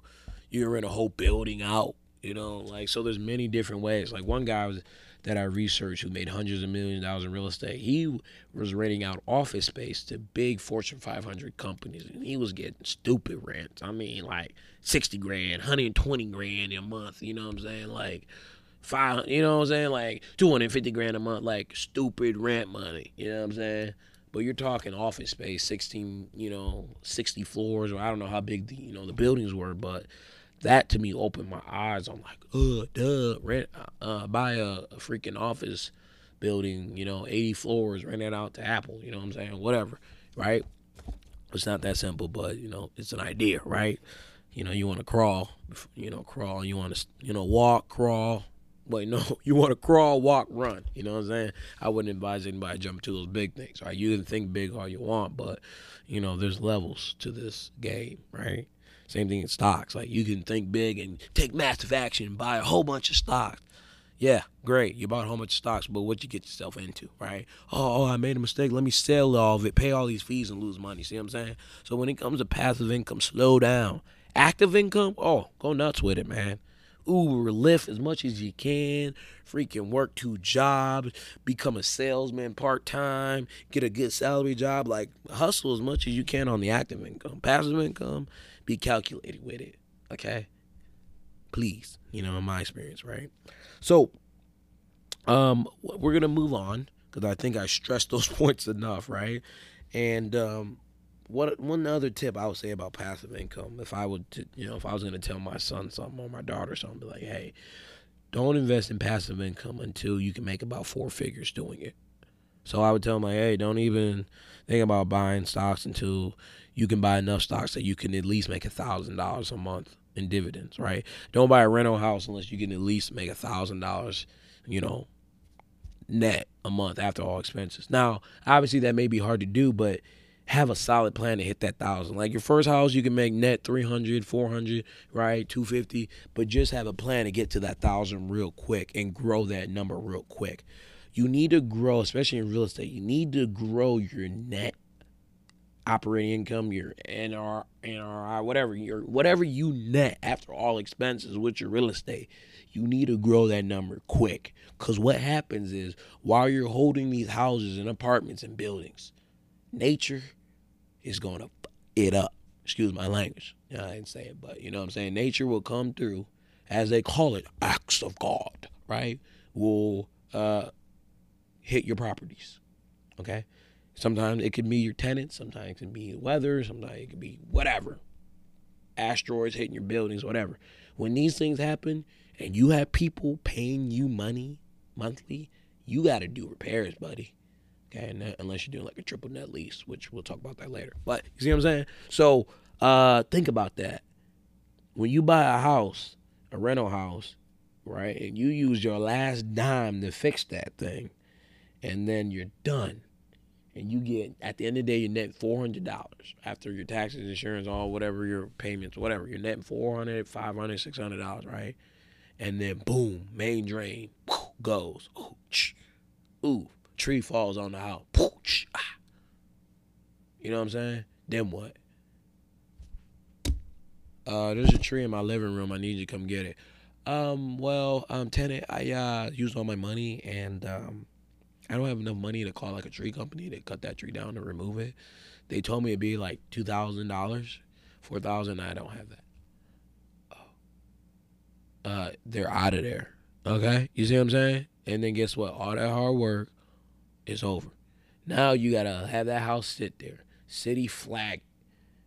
You can rent a whole building out. You know, like so. There's many different ways. Like one guy was that I researched who made hundreds of millions of dollars in real estate. He was renting out office space to big Fortune 500 companies, and he was getting stupid rents. I mean, like 60 grand, 120 grand a month. You know what I'm saying? Like five. You know what I'm saying? Like 250 grand a month. Like stupid rent money. You know what I'm saying? But you're talking office space, 16, you know, 60 floors, or I don't know how big the you know the buildings were, but that to me opened my eyes. I'm like, uh, duh, rent, uh, buy a, a, freaking office building, you know, 80 floors, rent it out to Apple, you know what I'm saying? Whatever, right? It's not that simple, but, you know, it's an idea, right? You know, you want to crawl, you know, crawl, you want to, you know, walk, crawl. But no, *laughs* you want to crawl, walk, run. You know what I'm saying? I wouldn't advise anybody to jump to those big things, right? You can think big all you want, but, you know, there's levels to this game, right? Same thing in stocks. Like you can think big and take massive action and buy a whole bunch of stocks. Yeah, great. You bought a whole bunch of stocks, but what you get yourself into, right? Oh, oh, I made a mistake. Let me sell all of it, pay all these fees, and lose money. See what I'm saying? So when it comes to passive income, slow down. Active income, oh, go nuts with it, man. Uber, Lyft as much as you can. Freaking work two jobs, become a salesman part time, get a good salary job. Like hustle as much as you can on the active income. Passive income, be calculated with it. Okay? Please, you know, in my experience, right? So, um, we're gonna move on because I think I stressed *laughs* those points enough, right? And um, what one other tip I would say about passive income, if I would, you know, if I was gonna tell my son something or my daughter something, be like, hey, don't invest in passive income until you can make about four figures doing it. So I would tell them like, hey, don't even think about buying stocks until you can buy enough stocks that you can at least make a thousand dollars a month in dividends, right? Don't buy a rental house unless you can at least make a thousand dollars, you know, net a month after all expenses. Now, obviously that may be hard to do, but have a solid plan to hit that thousand. Like your first house, you can make net 300, 400, right? 250, but just have a plan to get to that thousand real quick and grow that number real quick. You need to grow, especially in real estate, you need to grow your net operating income, your NR, NRI, whatever, your whatever you net after all expenses with your real estate, you need to grow that number quick. Cause what happens is while you're holding these houses and apartments and buildings, nature is gonna f- it up. Excuse my language. I didn't say it, but you know what I'm saying. Nature will come through, as they call it, acts of God. Right? Will uh, hit your properties. Okay Sometimes it could be your tenants, sometimes it can be the weather, sometimes it could be whatever. Asteroids hitting your buildings, whatever. When these things happen and you have people paying you money monthly, you got to do repairs, buddy. Okay, that, unless you're doing like a triple net lease, which we'll talk about that later. But you see what I'm saying? So uh, think about that. When you buy a house, a rental house, right, and you use your last dime to fix that thing, and then you're done and you get at the end of the day you net four hundred dollars after your taxes, insurance, all whatever your payments, whatever you're netting 400 500 600 dollars, right? And then boom, main drain goes. Ooh, ooh, tree falls on the house. Ah. You know what I'm saying? Then what? Uh, there's a tree in my living room. I need you to come get it. Um, well, um, tenant, I uh used all my money and um I don't have enough money to call like a tree company to cut that tree down and remove it. They told me it'd be like two thousand dollars, four thousand. I don't have that. Oh. Uh, they're out of there. Okay, you see what I'm saying? And then guess what? All that hard work is over. Now you gotta have that house sit there, city flag,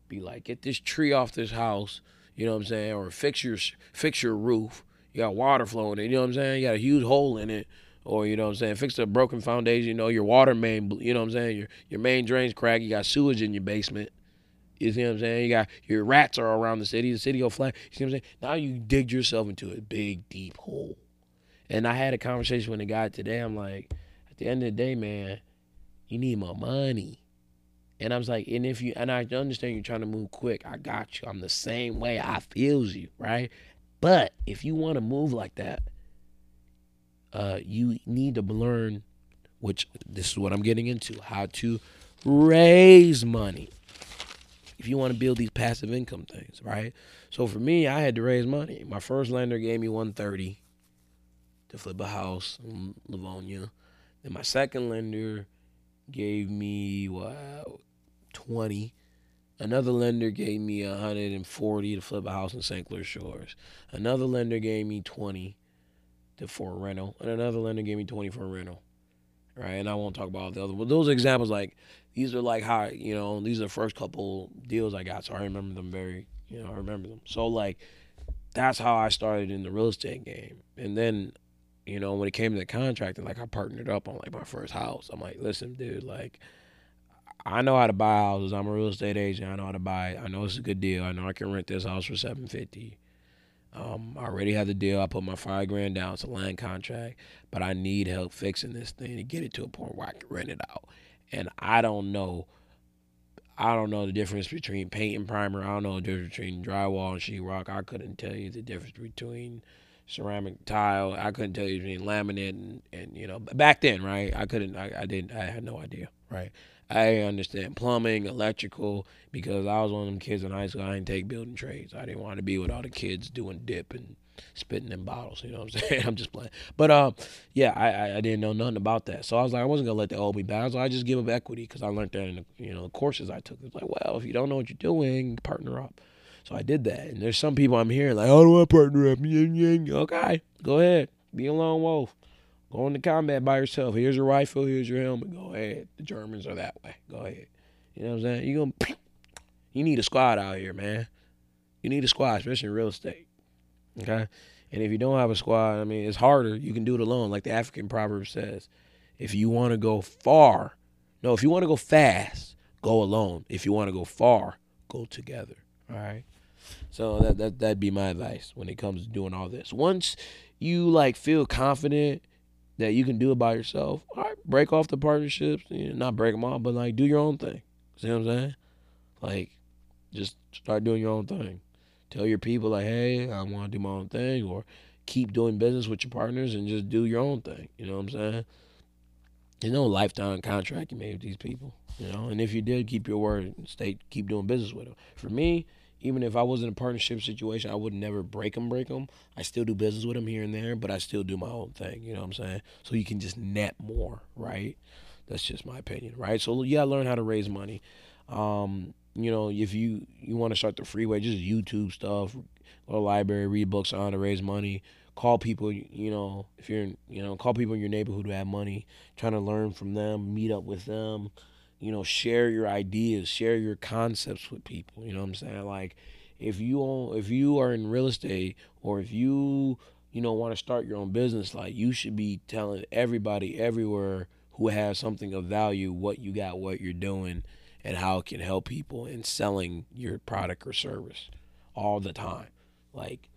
be like, get this tree off this house. You know what I'm saying? Or fix your fix your roof. You got water flowing in. You know what I'm saying? You got a huge hole in it or you know what I'm saying, fix a broken foundation, you know, your water main, you know what I'm saying, your your main drain's crack, you got sewage in your basement. You see what I'm saying? You got your rats are around the city, the city go flat. You see what I'm saying? Now you dig yourself into a big deep hole. And I had a conversation with a guy today. I'm like, at the end of the day, man, you need more money. And I was like, and if you and I understand you're trying to move quick, I got you. I'm the same way. I feels you, right? But if you want to move like that, uh, you need to learn, which this is what I'm getting into, how to raise money. If you want to build these passive income things, right? So for me, I had to raise money. My first lender gave me 130 to flip a house in Livonia. Then my second lender gave me what 20. Another lender gave me 140 to flip a house in St. Clair Shores. Another lender gave me 20 for a rental, and another lender gave me twenty for a rental. Right, and I won't talk about the other. But those examples, like these are like how you know these are the first couple deals I got, so I remember them very. You know, I remember them. So like, that's how I started in the real estate game, and then you know, when it came to the contracting, like I partnered up on like my first house. I'm like, listen, dude, like I know how to buy houses. I'm a real estate agent. I know how to buy. I know it's a good deal. I know I can rent this house for seven fifty. Um, I already have the deal. I put my five grand down. It's a land contract, but I need help fixing this thing to get it to a point where I can rent it out. And I don't know. I don't know the difference between paint and primer. I don't know the difference between drywall and sheetrock. I couldn't tell you the difference between ceramic tile. I couldn't tell you between laminate and, and you know back then, right? I couldn't. I, I didn't. I had no idea, right? I understand plumbing, electrical, because I was one of them kids in high school. I didn't take building trades. I didn't want to be with all the kids doing dip and spitting in bottles. You know what I'm *laughs* saying? I'm just playing. But um, yeah, I, I didn't know nothing about that. So I was like, I wasn't gonna let that hold me back. So I just give up equity because I learned that in the you know courses I took. It's like, well, if you don't know what you're doing, partner up. So I did that. And there's some people I'm hearing like, oh, do I partner up? Okay, go ahead, be a lone wolf. Go into combat by yourself. Here's your rifle. Here's your helmet. Go ahead. The Germans are that way. Go ahead. You know what I'm saying? You gonna *clears throat* you need a squad out here, man. You need a squad, especially in real estate. Okay. And if you don't have a squad, I mean, it's harder. You can do it alone, like the African proverb says. If you want to go far, no, if you want to go fast, go alone. If you want to go far, go together. All right. So that that that'd be my advice when it comes to doing all this. Once you like feel confident that you can do it by yourself, all right, break off the partnerships. You know, not break them off, but like do your own thing. See what I'm saying? Like, just start doing your own thing. Tell your people like, hey, I want to do my own thing, or keep doing business with your partners and just do your own thing. You know what I'm saying? There's no lifetime contract you made with these people, you know. And if you did, keep your word and stay, keep doing business with them. For me, even if I was in a partnership situation, I would never break them, break them. I still do business with them here and there, but I still do my own thing. You know what I'm saying? So you can just net more, right? That's just my opinion, right? So yeah, learn how to raise money. Um, you know, if you you want to start the freeway, just YouTube stuff, go to library, read books on how to raise money. Call people, you know, if you're, you know, call people in your neighborhood who have money, trying to learn from them, meet up with them, you know, share your ideas, share your concepts with people. You know what I'm saying? Like, if you own, if you are in real estate or if you, you know, want to start your own business, like you should be telling everybody everywhere who has something of value what you got, what you're doing and how it can help people in selling your product or service all the time. Like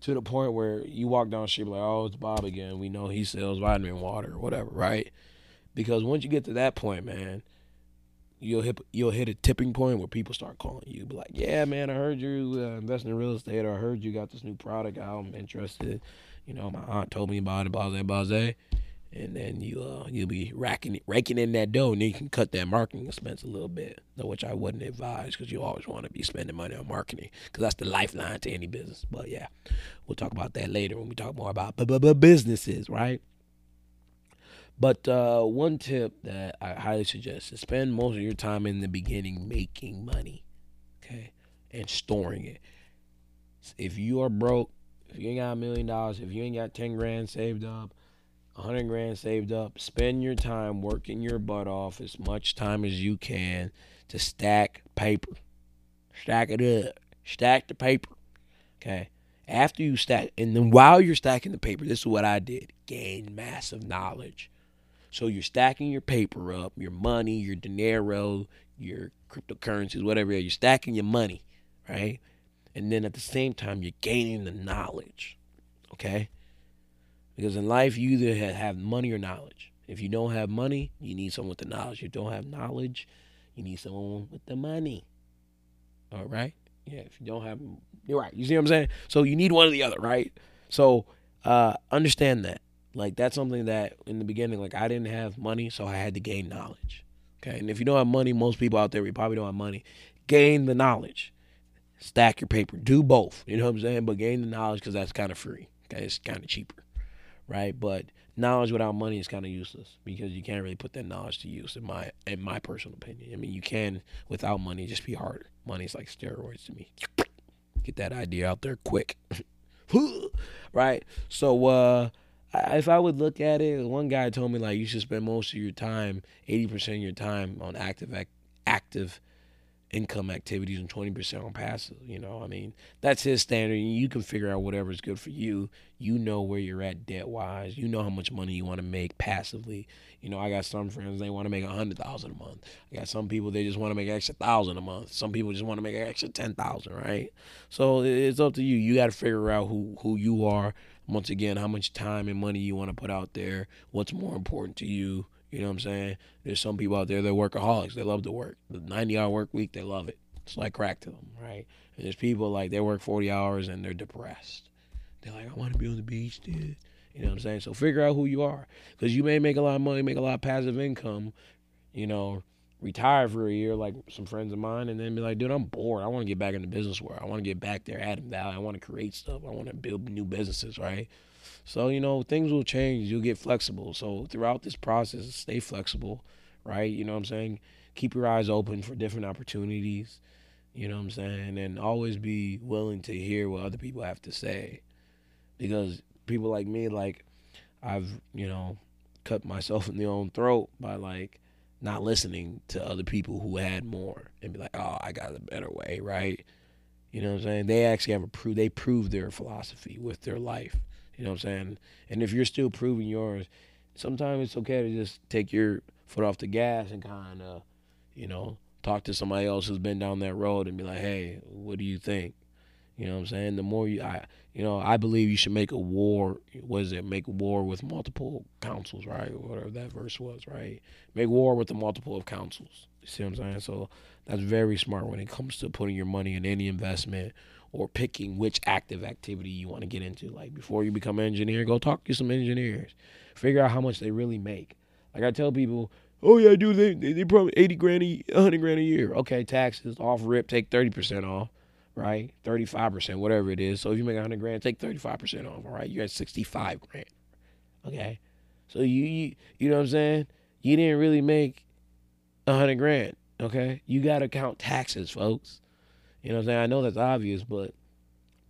to the point where you walk down the street like, oh, it's Bob again. We know he sells vitamin water or whatever, right? Because once you get to that point, man, you'll hit you'll hit a tipping point where people start calling you, be like, yeah, man, I heard you uh, investing in real estate, or I heard you got this new product. I'm interested. You know, my aunt told me about it, blase, blase and then you uh you'll be racking raking in that dough, and then you can cut that marketing expense a little bit, which I wouldn't advise because you always want to be spending money on marketing because that's the lifeline to any business. But yeah, we'll talk about that later when we talk more about businesses, right? But uh, one tip that I highly suggest is spend most of your time in the beginning making money, okay, and storing it. If you are broke, if you ain't got a million dollars, if you ain't got ten grand saved up, 100 grand saved up. Spend your time working your butt off as much time as you can to stack paper. Stack it up. Stack the paper. Okay. After you stack, and then while you're stacking the paper, this is what I did gain massive knowledge. So you're stacking your paper up, your money, your dinero, your cryptocurrencies, whatever. You're stacking your money, right? And then at the same time, you're gaining the knowledge. Okay. Because in life, you either have money or knowledge. If you don't have money, you need someone with the knowledge. If you don't have knowledge, you need someone with the money. All right? Yeah, if you don't have, you're right. You see what I'm saying? So you need one or the other, right? So uh, understand that. Like, that's something that in the beginning, like, I didn't have money, so I had to gain knowledge. Okay? And if you don't have money, most people out there, we probably don't have money. Gain the knowledge. Stack your paper. Do both. You know what I'm saying? But gain the knowledge because that's kind of free. Okay? It's kind of cheaper right? But knowledge without money is kind of useless because you can't really put that knowledge to use in my in my personal opinion. I mean, you can without money just be harder. Money's like steroids to me. Get that idea out there quick. *laughs* right? So uh if I would look at it, one guy told me like you should spend most of your time, 80% of your time on active active income activities and 20% on passive. You know, I mean, that's his standard. You can figure out whatever is good for you. You know where you're at debt wise. You know how much money you want to make passively. You know, I got some friends, they want to make a hundred thousand a month. I got some people, they just want to make extra thousand a month. Some people just want to make an extra 10,000, right? So it's up to you. You got to figure out who, who you are. Once again, how much time and money you want to put out there. What's more important to you You know what I'm saying? There's some people out there that workaholics. They love to work. The 90 hour work week, they love it. It's like crack to them, right? And there's people like they work 40 hours and they're depressed. They're like, I want to be on the beach, dude. You know what I'm saying? So figure out who you are. Because you may make a lot of money, make a lot of passive income, you know, retire for a year like some friends of mine and then be like, dude, I'm bored. I want to get back in the business world. I want to get back there, adding value. I want to create stuff. I want to build new businesses, right? So, you know, things will change. You'll get flexible. So throughout this process, stay flexible, right? You know what I'm saying? Keep your eyes open for different opportunities. You know what I'm saying? And always be willing to hear what other people have to say. Because people like me, like, I've, you know, cut myself *laughs* in the own throat by like not listening to other people who had more and be like, oh, I got a better way, right? You know what I'm saying? They actually have a prove they prove their philosophy with their life. You know what I'm saying? And if you're still proving yours, sometimes it's okay to just take your foot off the gas and kind of, you know, talk to somebody else who's been down that road and be like, hey, what do you think? You know what I'm saying? The more you, I, you know, I believe you should make a war. What is it? Make war with multiple counsels, right? whatever that verse was, right? Make war with the multiple of counsels. You see what I'm saying? So that's very smart when it comes to putting your money in any investment or picking which active activity you want to get into. Like before you become an engineer, go talk to some engineers. Figure out how much they really make. Like I tell people, oh yeah, dude, they they, they probably eighty grand, a hundred grand a year. Okay, taxes off rip, take thirty percent off right? 35%, whatever it is. So if you make 100 grand, take 35% off, all right? You're at 65 grand. Okay? So you, you you know what I'm saying? You didn't really make 100 grand, okay? You got to count taxes, folks. You know what I'm saying? I know that's obvious, but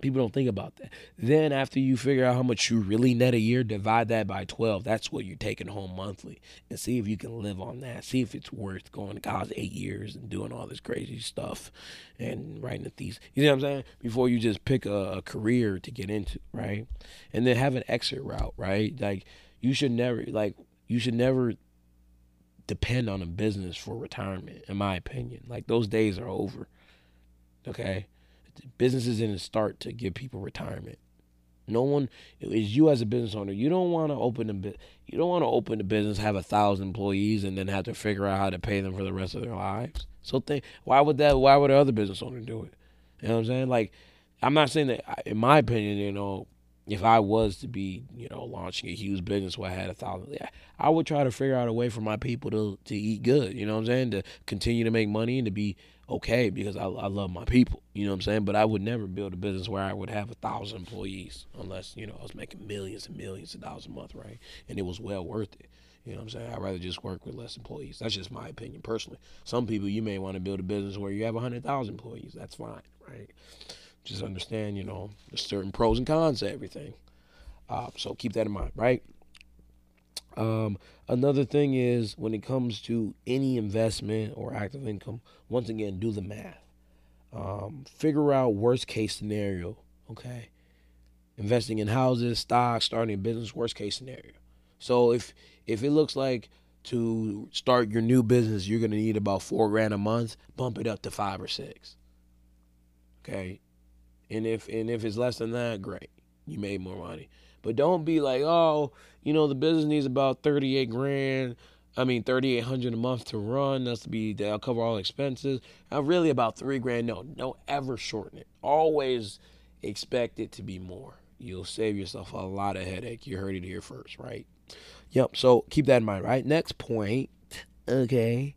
People don't think about that. Then after you figure out how much you really net a year, divide that by 12. That's what you're taking home monthly. And see if you can live on that. See if it's worth going to college eight years and doing all this crazy stuff and writing a thesis. You know what I'm saying? Before you just pick a, a career to get into, right? And then have an exit route, right? Like you should never like you should never depend on a business for retirement, in my opinion. Like those days are over. Okay? Businesses didn't start to give people retirement. No one is you as a business owner. You don't want to open a you don't want to open a business, have a thousand employees, and then have to figure out how to pay them for the rest of their lives. So think, why would that? Why would other business owner do it? You know what I'm saying? Like, I'm not saying that. In my opinion, you know, if I was to be, you know, launching a huge business where I had a thousand, I would try to figure out a way for my people to to eat good. You know what I'm saying? To continue to make money and to be okay because I, I love my people. You know what I'm saying? But I would never build a business where I would have a thousand employees unless, you know, I was making millions and millions of dollars a month, right? And it was well worth it. You know what I'm saying? I'd rather just work with less employees. That's just my opinion personally. Some people you may want to build a business where you have 100,000 employees. That's fine, right? Just understand, you know, there's certain pros and cons to everything. Uh, so keep that in mind, right? Um, another thing is when it comes to any investment or active income, once again, do the math. Um, figure out worst case scenario. Okay, investing in houses, stocks, starting a business, worst case scenario. So if if it looks like to start your new business, you're gonna need about four grand a month, bump it up to five or six. Okay, and if and if it's less than that, great, you made more money. But don't be like, oh, you know, the business needs about 38 grand. I mean, 3,800 a month to run. That's to be, that'll cover all expenses. Uh, really about three grand. No, don't ever shorten it. Always expect it to be more. You'll save yourself a lot of headache. You heard it here first, right? Yep. So keep that in mind, right? Next point, okay,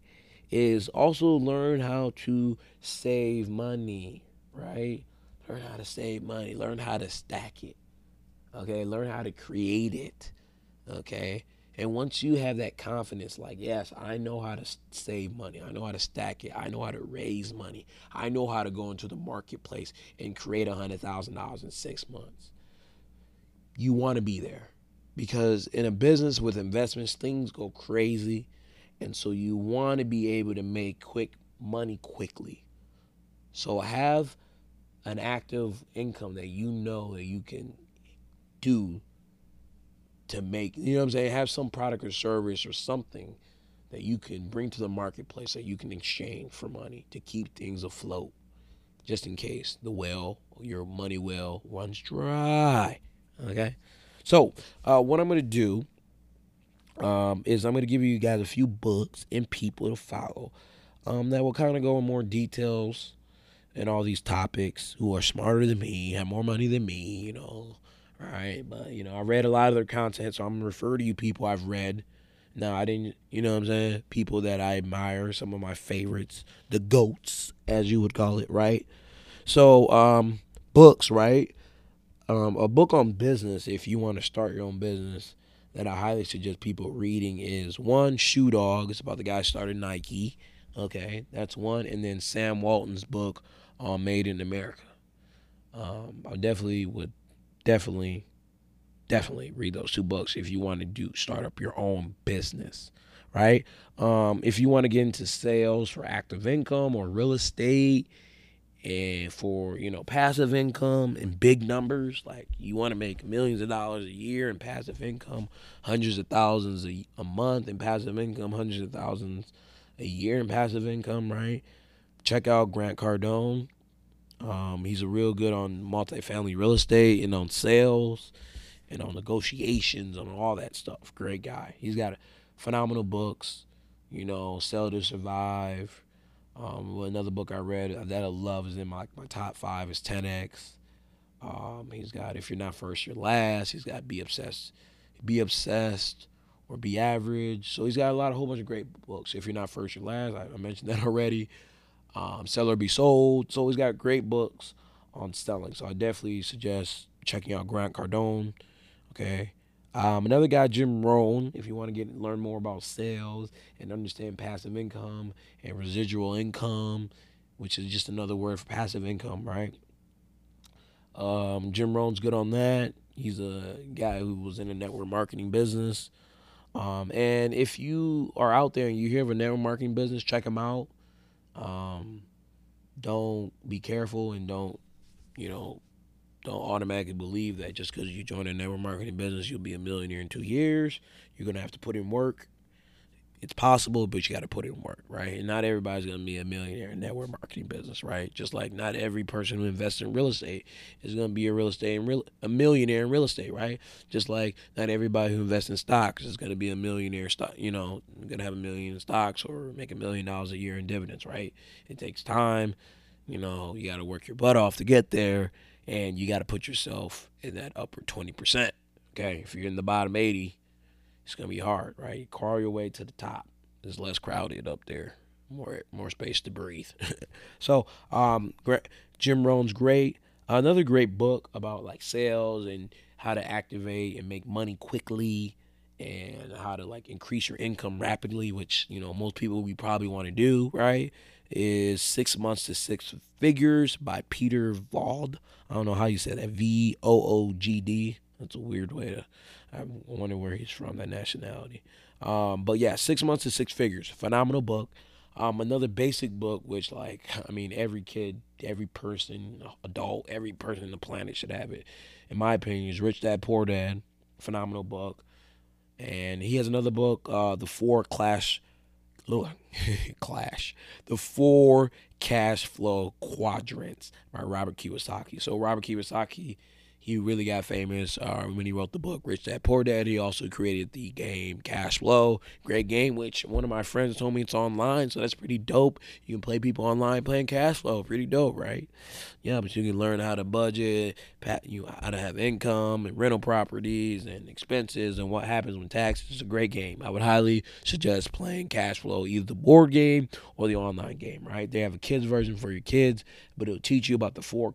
is also learn how to save money, right? Learn how to save money. Learn how to stack it. Okay, learn how to create it. Okay, and once you have that confidence, like, yes, I know how to save money, I know how to stack it, I know how to raise money, I know how to go into the marketplace and create a hundred thousand dollars in six months. You want to be there because in a business with investments, things go crazy, and so you want to be able to make quick money quickly. So have an active income that you know that you can do to make, you know what I'm saying, have some product or service or something that you can bring to the marketplace that you can exchange for money to keep things afloat just in case the well, your money well, runs dry. Okay? So, uh, what I'm going to do um, is I'm going to give you guys a few books and people to follow um, that will kind of go in more details and all these topics who are smarter than me, have more money than me, you know, right? But, you know, I read a lot of their content, so I'm to refer to you people I've read. Now, I didn't, you know what I'm saying? People that I admire, some of my favorites, the GOATs, as you would call it, right? So, um, books, right? Um, a book on business, if you want to start your own business, that I highly suggest people reading is one, Shoe Dog. It's about the guy who started Nike. Okay, that's one. And then Sam Walton's book, uh, Made in America. Um, I definitely would, definitely, definitely read those two books if you want to do start up your own business, right? Um, if you want to get into sales for active income or real estate, and for you know passive income and big numbers like you want to make millions of dollars a year in passive income hundreds of thousands a, a month in passive income hundreds of thousands a year in passive income right check out grant cardone um, he's a real good on multifamily real estate and on sales and on negotiations and all that stuff great guy he's got phenomenal books you know sell to survive um, another book I read that I love is in my, my top five is 10x. Um, he's got if you're not first, you're last. He's got be obsessed, be obsessed, or be average. So he's got a lot, a whole bunch of great books. If you're not first, you're last. I, I mentioned that *laughs* already. Um, Sell or Be Sold. So he's got great books on selling. So I definitely suggest checking out Grant Cardone. Okay. Um, another guy, Jim Rohn, if you want to get learn more about sales and understand passive income and residual income, which is just another word for passive income, right? Um, Jim Rohn's good on that. He's a guy who was in the network marketing business. Um, and if you are out there and you hear of a network marketing business, check him out. Um, don't be careful and don't, you know, don't automatically believe that just because you join a network marketing business, you'll be a millionaire in two years. You're gonna have to put in work. It's possible, but you got to put in work, right? And not everybody's gonna be a millionaire in network marketing business, right? Just like not every person who invests in real estate is gonna be a real estate and real a millionaire in real estate, right? Just like not everybody who invests in stocks is gonna be a millionaire stock, you know, gonna have a million in stocks or make a million dollars a year in dividends, right? It takes time. You know, you got to work your butt off to get there and you got to put yourself in that upper 20%. Okay, if you're in the bottom 80, it's gonna be hard, right? You crawl your way to the top. It's less crowded up there, more more space to breathe. *laughs* so, um, Jim Rohn's great. Another great book about like sales and how to activate and make money quickly and how to like increase your income rapidly, which you know most people we probably want to do, right? Is six months to six figures by Peter Voogd. I don't know how you say that. V O O G D. That's a weird way to. I wonder where he's from, that nationality. Um, but yeah, six months to six figures. Phenomenal book. Um, another basic book, which like I mean, every kid, every person, adult, every person in the planet should have it. In my opinion, is Rich Dad Poor Dad. Phenomenal book. And he has another book, uh, The Four Clash Look, *laughs* Clash. The Four Cash Flow Quadrants by Robert Kiyosaki. So Robert Kiyosaki he really got famous uh, when he wrote the book Rich Dad Poor Dad. He also created the game Cash Flow, great game, which one of my friends told me it's online, so that's pretty dope. You can play people online playing Cash Flow, pretty dope, right? Yeah, but you can learn how to budget, you how to have income and rental properties and expenses and what happens when taxes. It's a great game. I would highly suggest playing Cash Flow, either the board game or the online game. Right? They have a kids version for your kids, but it'll teach you about the four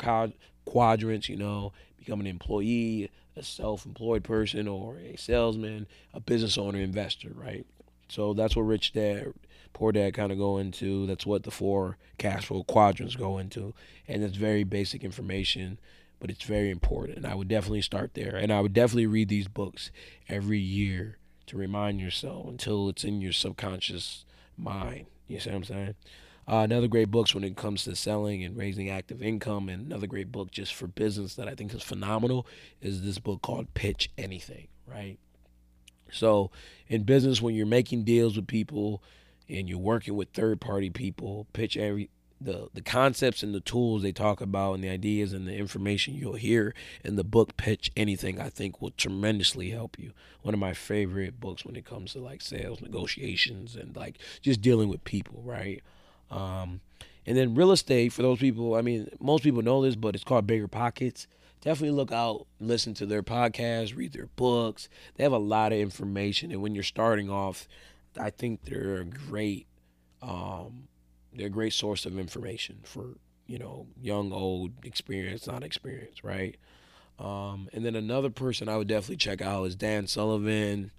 quadrants. You know become an employee, a self-employed person, or a salesman, a business owner, investor, right? So that's what rich dad, poor dad kind of go into. That's what the four cash flow quadrants go into, and it's very basic information, but it's very important. And I would definitely start there, and I would definitely read these books every year to remind yourself until it's in your subconscious mind. You see what I'm saying? Uh, another great books when it comes to selling and raising active income, and another great book just for business that I think is phenomenal is this book called Pitch Anything, right? So, in business, when you're making deals with people and you're working with third party people, pitch every the the concepts and the tools they talk about and the ideas and the information you'll hear in the book pitch anything i think will tremendously help you one of my favorite books when it comes to like sales negotiations and like just dealing with people right um, and then real estate for those people i mean most people know this but it's called bigger pockets. Definitely look out listen to their podcasts read their books. They have a lot of information. And when you're starting off i think they're a great um, they're a great source of information for you know young, old, experienced, not experienced, right? Um, and then another person I would definitely check out is Dan Sullivan,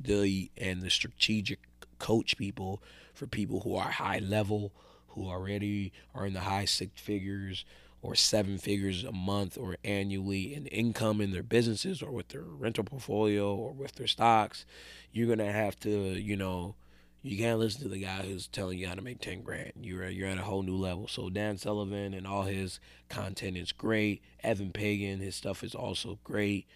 the and the strategic coach people for people who are high level, who already are in the high six figures or seven figures a month or annually in income in their businesses or with their rental portfolio or with their stocks. You're gonna have to, you know, you can't listen to the guy who's telling you how to make 10 grand. You're, you're at a whole new level. So Dan Sullivan and all his content is great. Eben Pagan, his stuff is also great.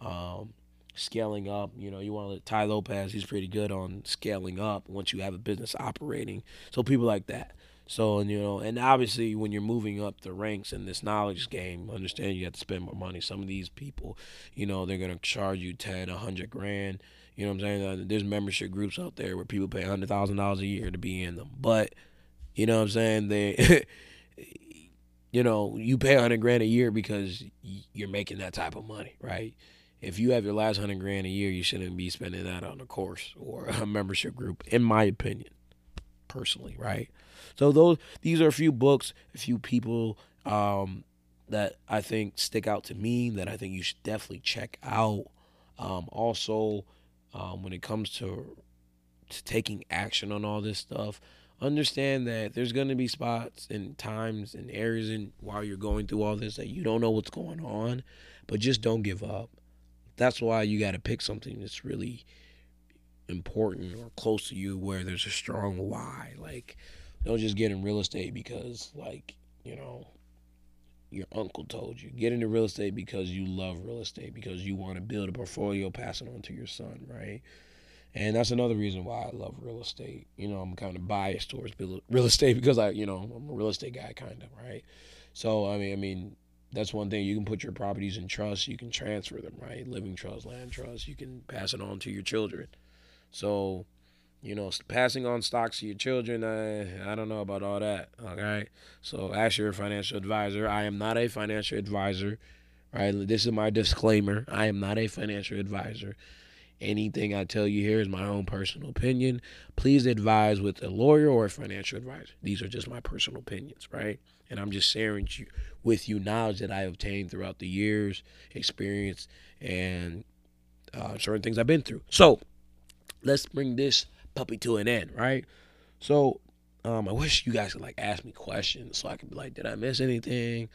Um, scaling up, you know, you want to Tai Lopez, he's pretty good on scaling up once you have a business operating. So people like that. So, and, you know, and obviously when you're moving up the ranks in this knowledge game, understand you have to spend more money. Some of these people, you know, they're to charge you 10, 100 grand you know what I'm saying? There's membership groups out there where people pay hundred thousand dollars a year to be in them. But you know what I'm saying? They *laughs* you know, you pay hundred grand a year because you're making that type of money, right? If you have your last hundred grand a year, you shouldn't be spending that on a course or *laughs* a membership group, in my opinion, personally, right? So those these are a few books, a few people um, that I think stick out to me that I think you should definitely check out. Um, also, um, when it comes to, to taking action on all this stuff understand that there's going to be spots and times and areas in while you're going through all this that you don't know what's going on but just don't give up that's why you got to pick something that's really important or close to you where there's a strong why like don't just get in real estate because like you know your uncle told you. Get into real estate because you love real estate, because you want to build a portfolio, pass it on to your son, right? And that's another reason why I love real estate. You know, I'm kind of biased towards real estate *laughs* because I, you know, I'm a real estate guy, kind of, right? So I mean, I mean, that's one thing. You can put your properties in trust. You can transfer them, right? Living trust, land trust. You can pass it on to your children. So you know, passing on stocks to your children, I, I don't know about all that. Okay. So ask your financial advisor. I am not a financial advisor. Right. This is my disclaimer. I am not a financial advisor. Anything I tell you here is my own personal opinion. Please advise with a lawyer or a financial advisor. These are just my personal opinions, right? And I'm just sharing with you knowledge that I obtained throughout the years, experience, and uh, certain things I've been through. So let's bring this puppy to an end, right? So um, I wish you guys could like ask me questions so I could be like, did I miss anything?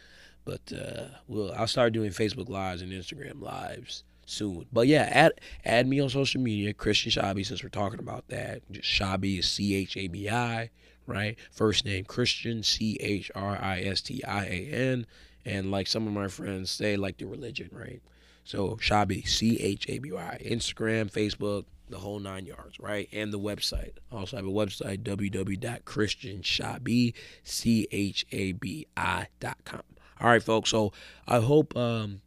But uh, well, I'll start doing Facebook lives and Instagram lives soon. But yeah, add add me on social media, Christian Chabi, since we're talking about that. Just Chabi is C H A B I, right? First name Christian, C H R I S T I A N. And like some of my friends say, like the religion, right? So Shabi, Chabi, C H A B Y, Instagram, Facebook, the whole nine yards, right? And the website. Also I have a website, www.christianchabi.com. All right, folks. So I hope um,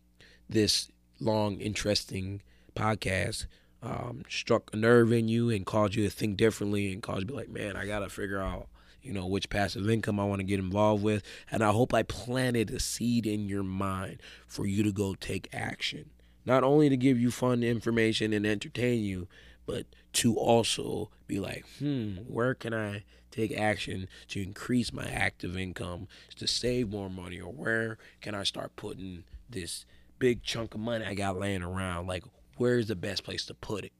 this long, interesting podcast um, struck a nerve in you and caused you to think differently and caused you to be like, man, I got to figure out, you know, which passive income I want to get involved with. And I hope I planted a seed in your mind for you to go take action. Not only to give you fun information and entertain you, but to also be like, hmm, where can I take action to increase my active income to save more money, or where can I start putting this big chunk of money I got laying around? Like, where's the best place to put it?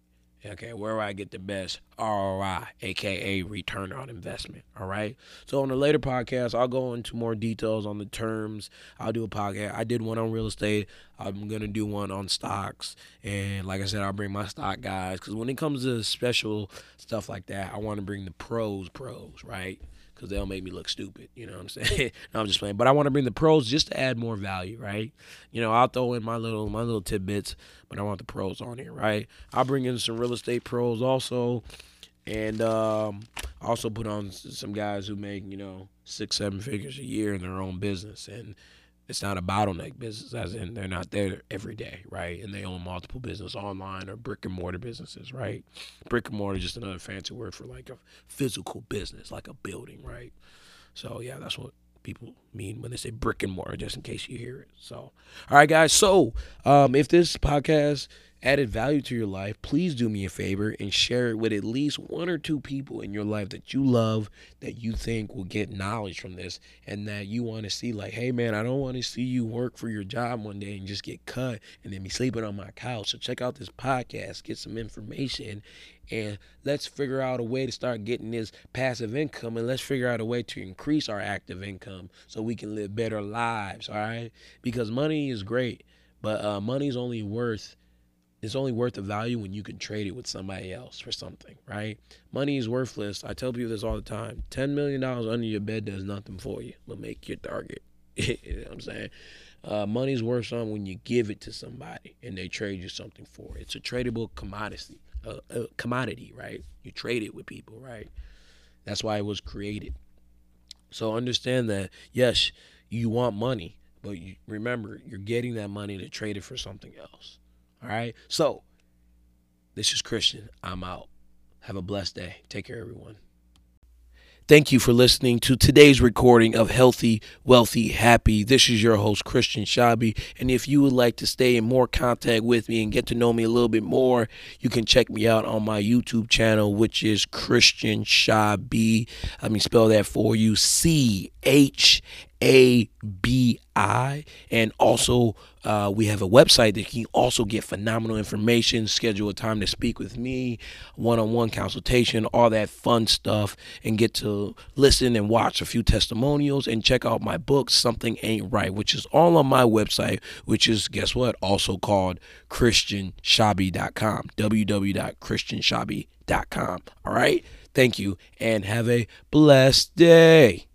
Okay, where do I get the best ROI, aka return on investment. All right. So on a later podcast, I'll go into more details on the terms. I'll do a podcast. I did one on real estate. I'm gonna do one on stocks, and like I said, I'll bring my stock guys because when it comes to special stuff like that, I want to bring the pros, pros, right? Because they'll make me look stupid. You know what I'm saying? *laughs* no, I'm just playing. But I want to bring the pros just to add more value, right? You know, I'll throw in my little my little tidbits, but I want the pros on here, right? I'll bring in some real estate pros also. And um, also put on some guys who make you know six, seven figures a year in their own business, and it's not a bottleneck business, as in they're not there every day, right? And they own multiple business online or brick and mortar businesses, right? Brick and mortar is just another fancy word for like a physical business, like a building, right? So yeah, that's what people mean when they say brick and mortar, just in case you hear it. So, all right, guys. So, um, if this podcast added value to your life, please do me a favor and share it with at least one or two people in your life that you love, that you think will get knowledge from this, and that you want to see, like, hey, man, I don't want to see you work for your job one day and just get cut and then be sleeping on my couch. So, check out this podcast, get some information, and let's figure out a way to start getting this passive income and let's figure out a way to increase our active income so we can live better lives all right because money is great but uh, money is only worth it's only worth the value when you can trade it with somebody else for something, right? Money is worthless. I tell people this all the time. $10 million under your bed does nothing for you but make your target. *laughs* you know what I'm saying? Uh, money's worth something when you give it to somebody and they trade you something for it. It's a tradable commodity, uh, a commodity, right? You trade it with people, right? That's why it was created. So understand that, yes, you want money, but you, remember, you're getting that money to trade it for something else. All right. So this is Christian. I'm out. Have a blessed day. Take care, everyone. Thank you for listening to today's recording of Healthy, Wealthy, Happy. This is your host, Christian Chabi. And if you would like to stay in more contact with me and get to know me a little bit more, you can check me out on my YouTube channel, which is Christian Chabi. Let me spell that for you C H A B I. And also, uh, we have a website that you can also get phenomenal information, schedule a time to speak with me, one on one consultation, all that fun stuff, and get to listen and watch a few testimonials and check out my book, Something Ain't Right, which is all on my website, which is, guess what, also called ChristianChabi.com, www.christianchabi.com. All right. Thank you and have a blessed day.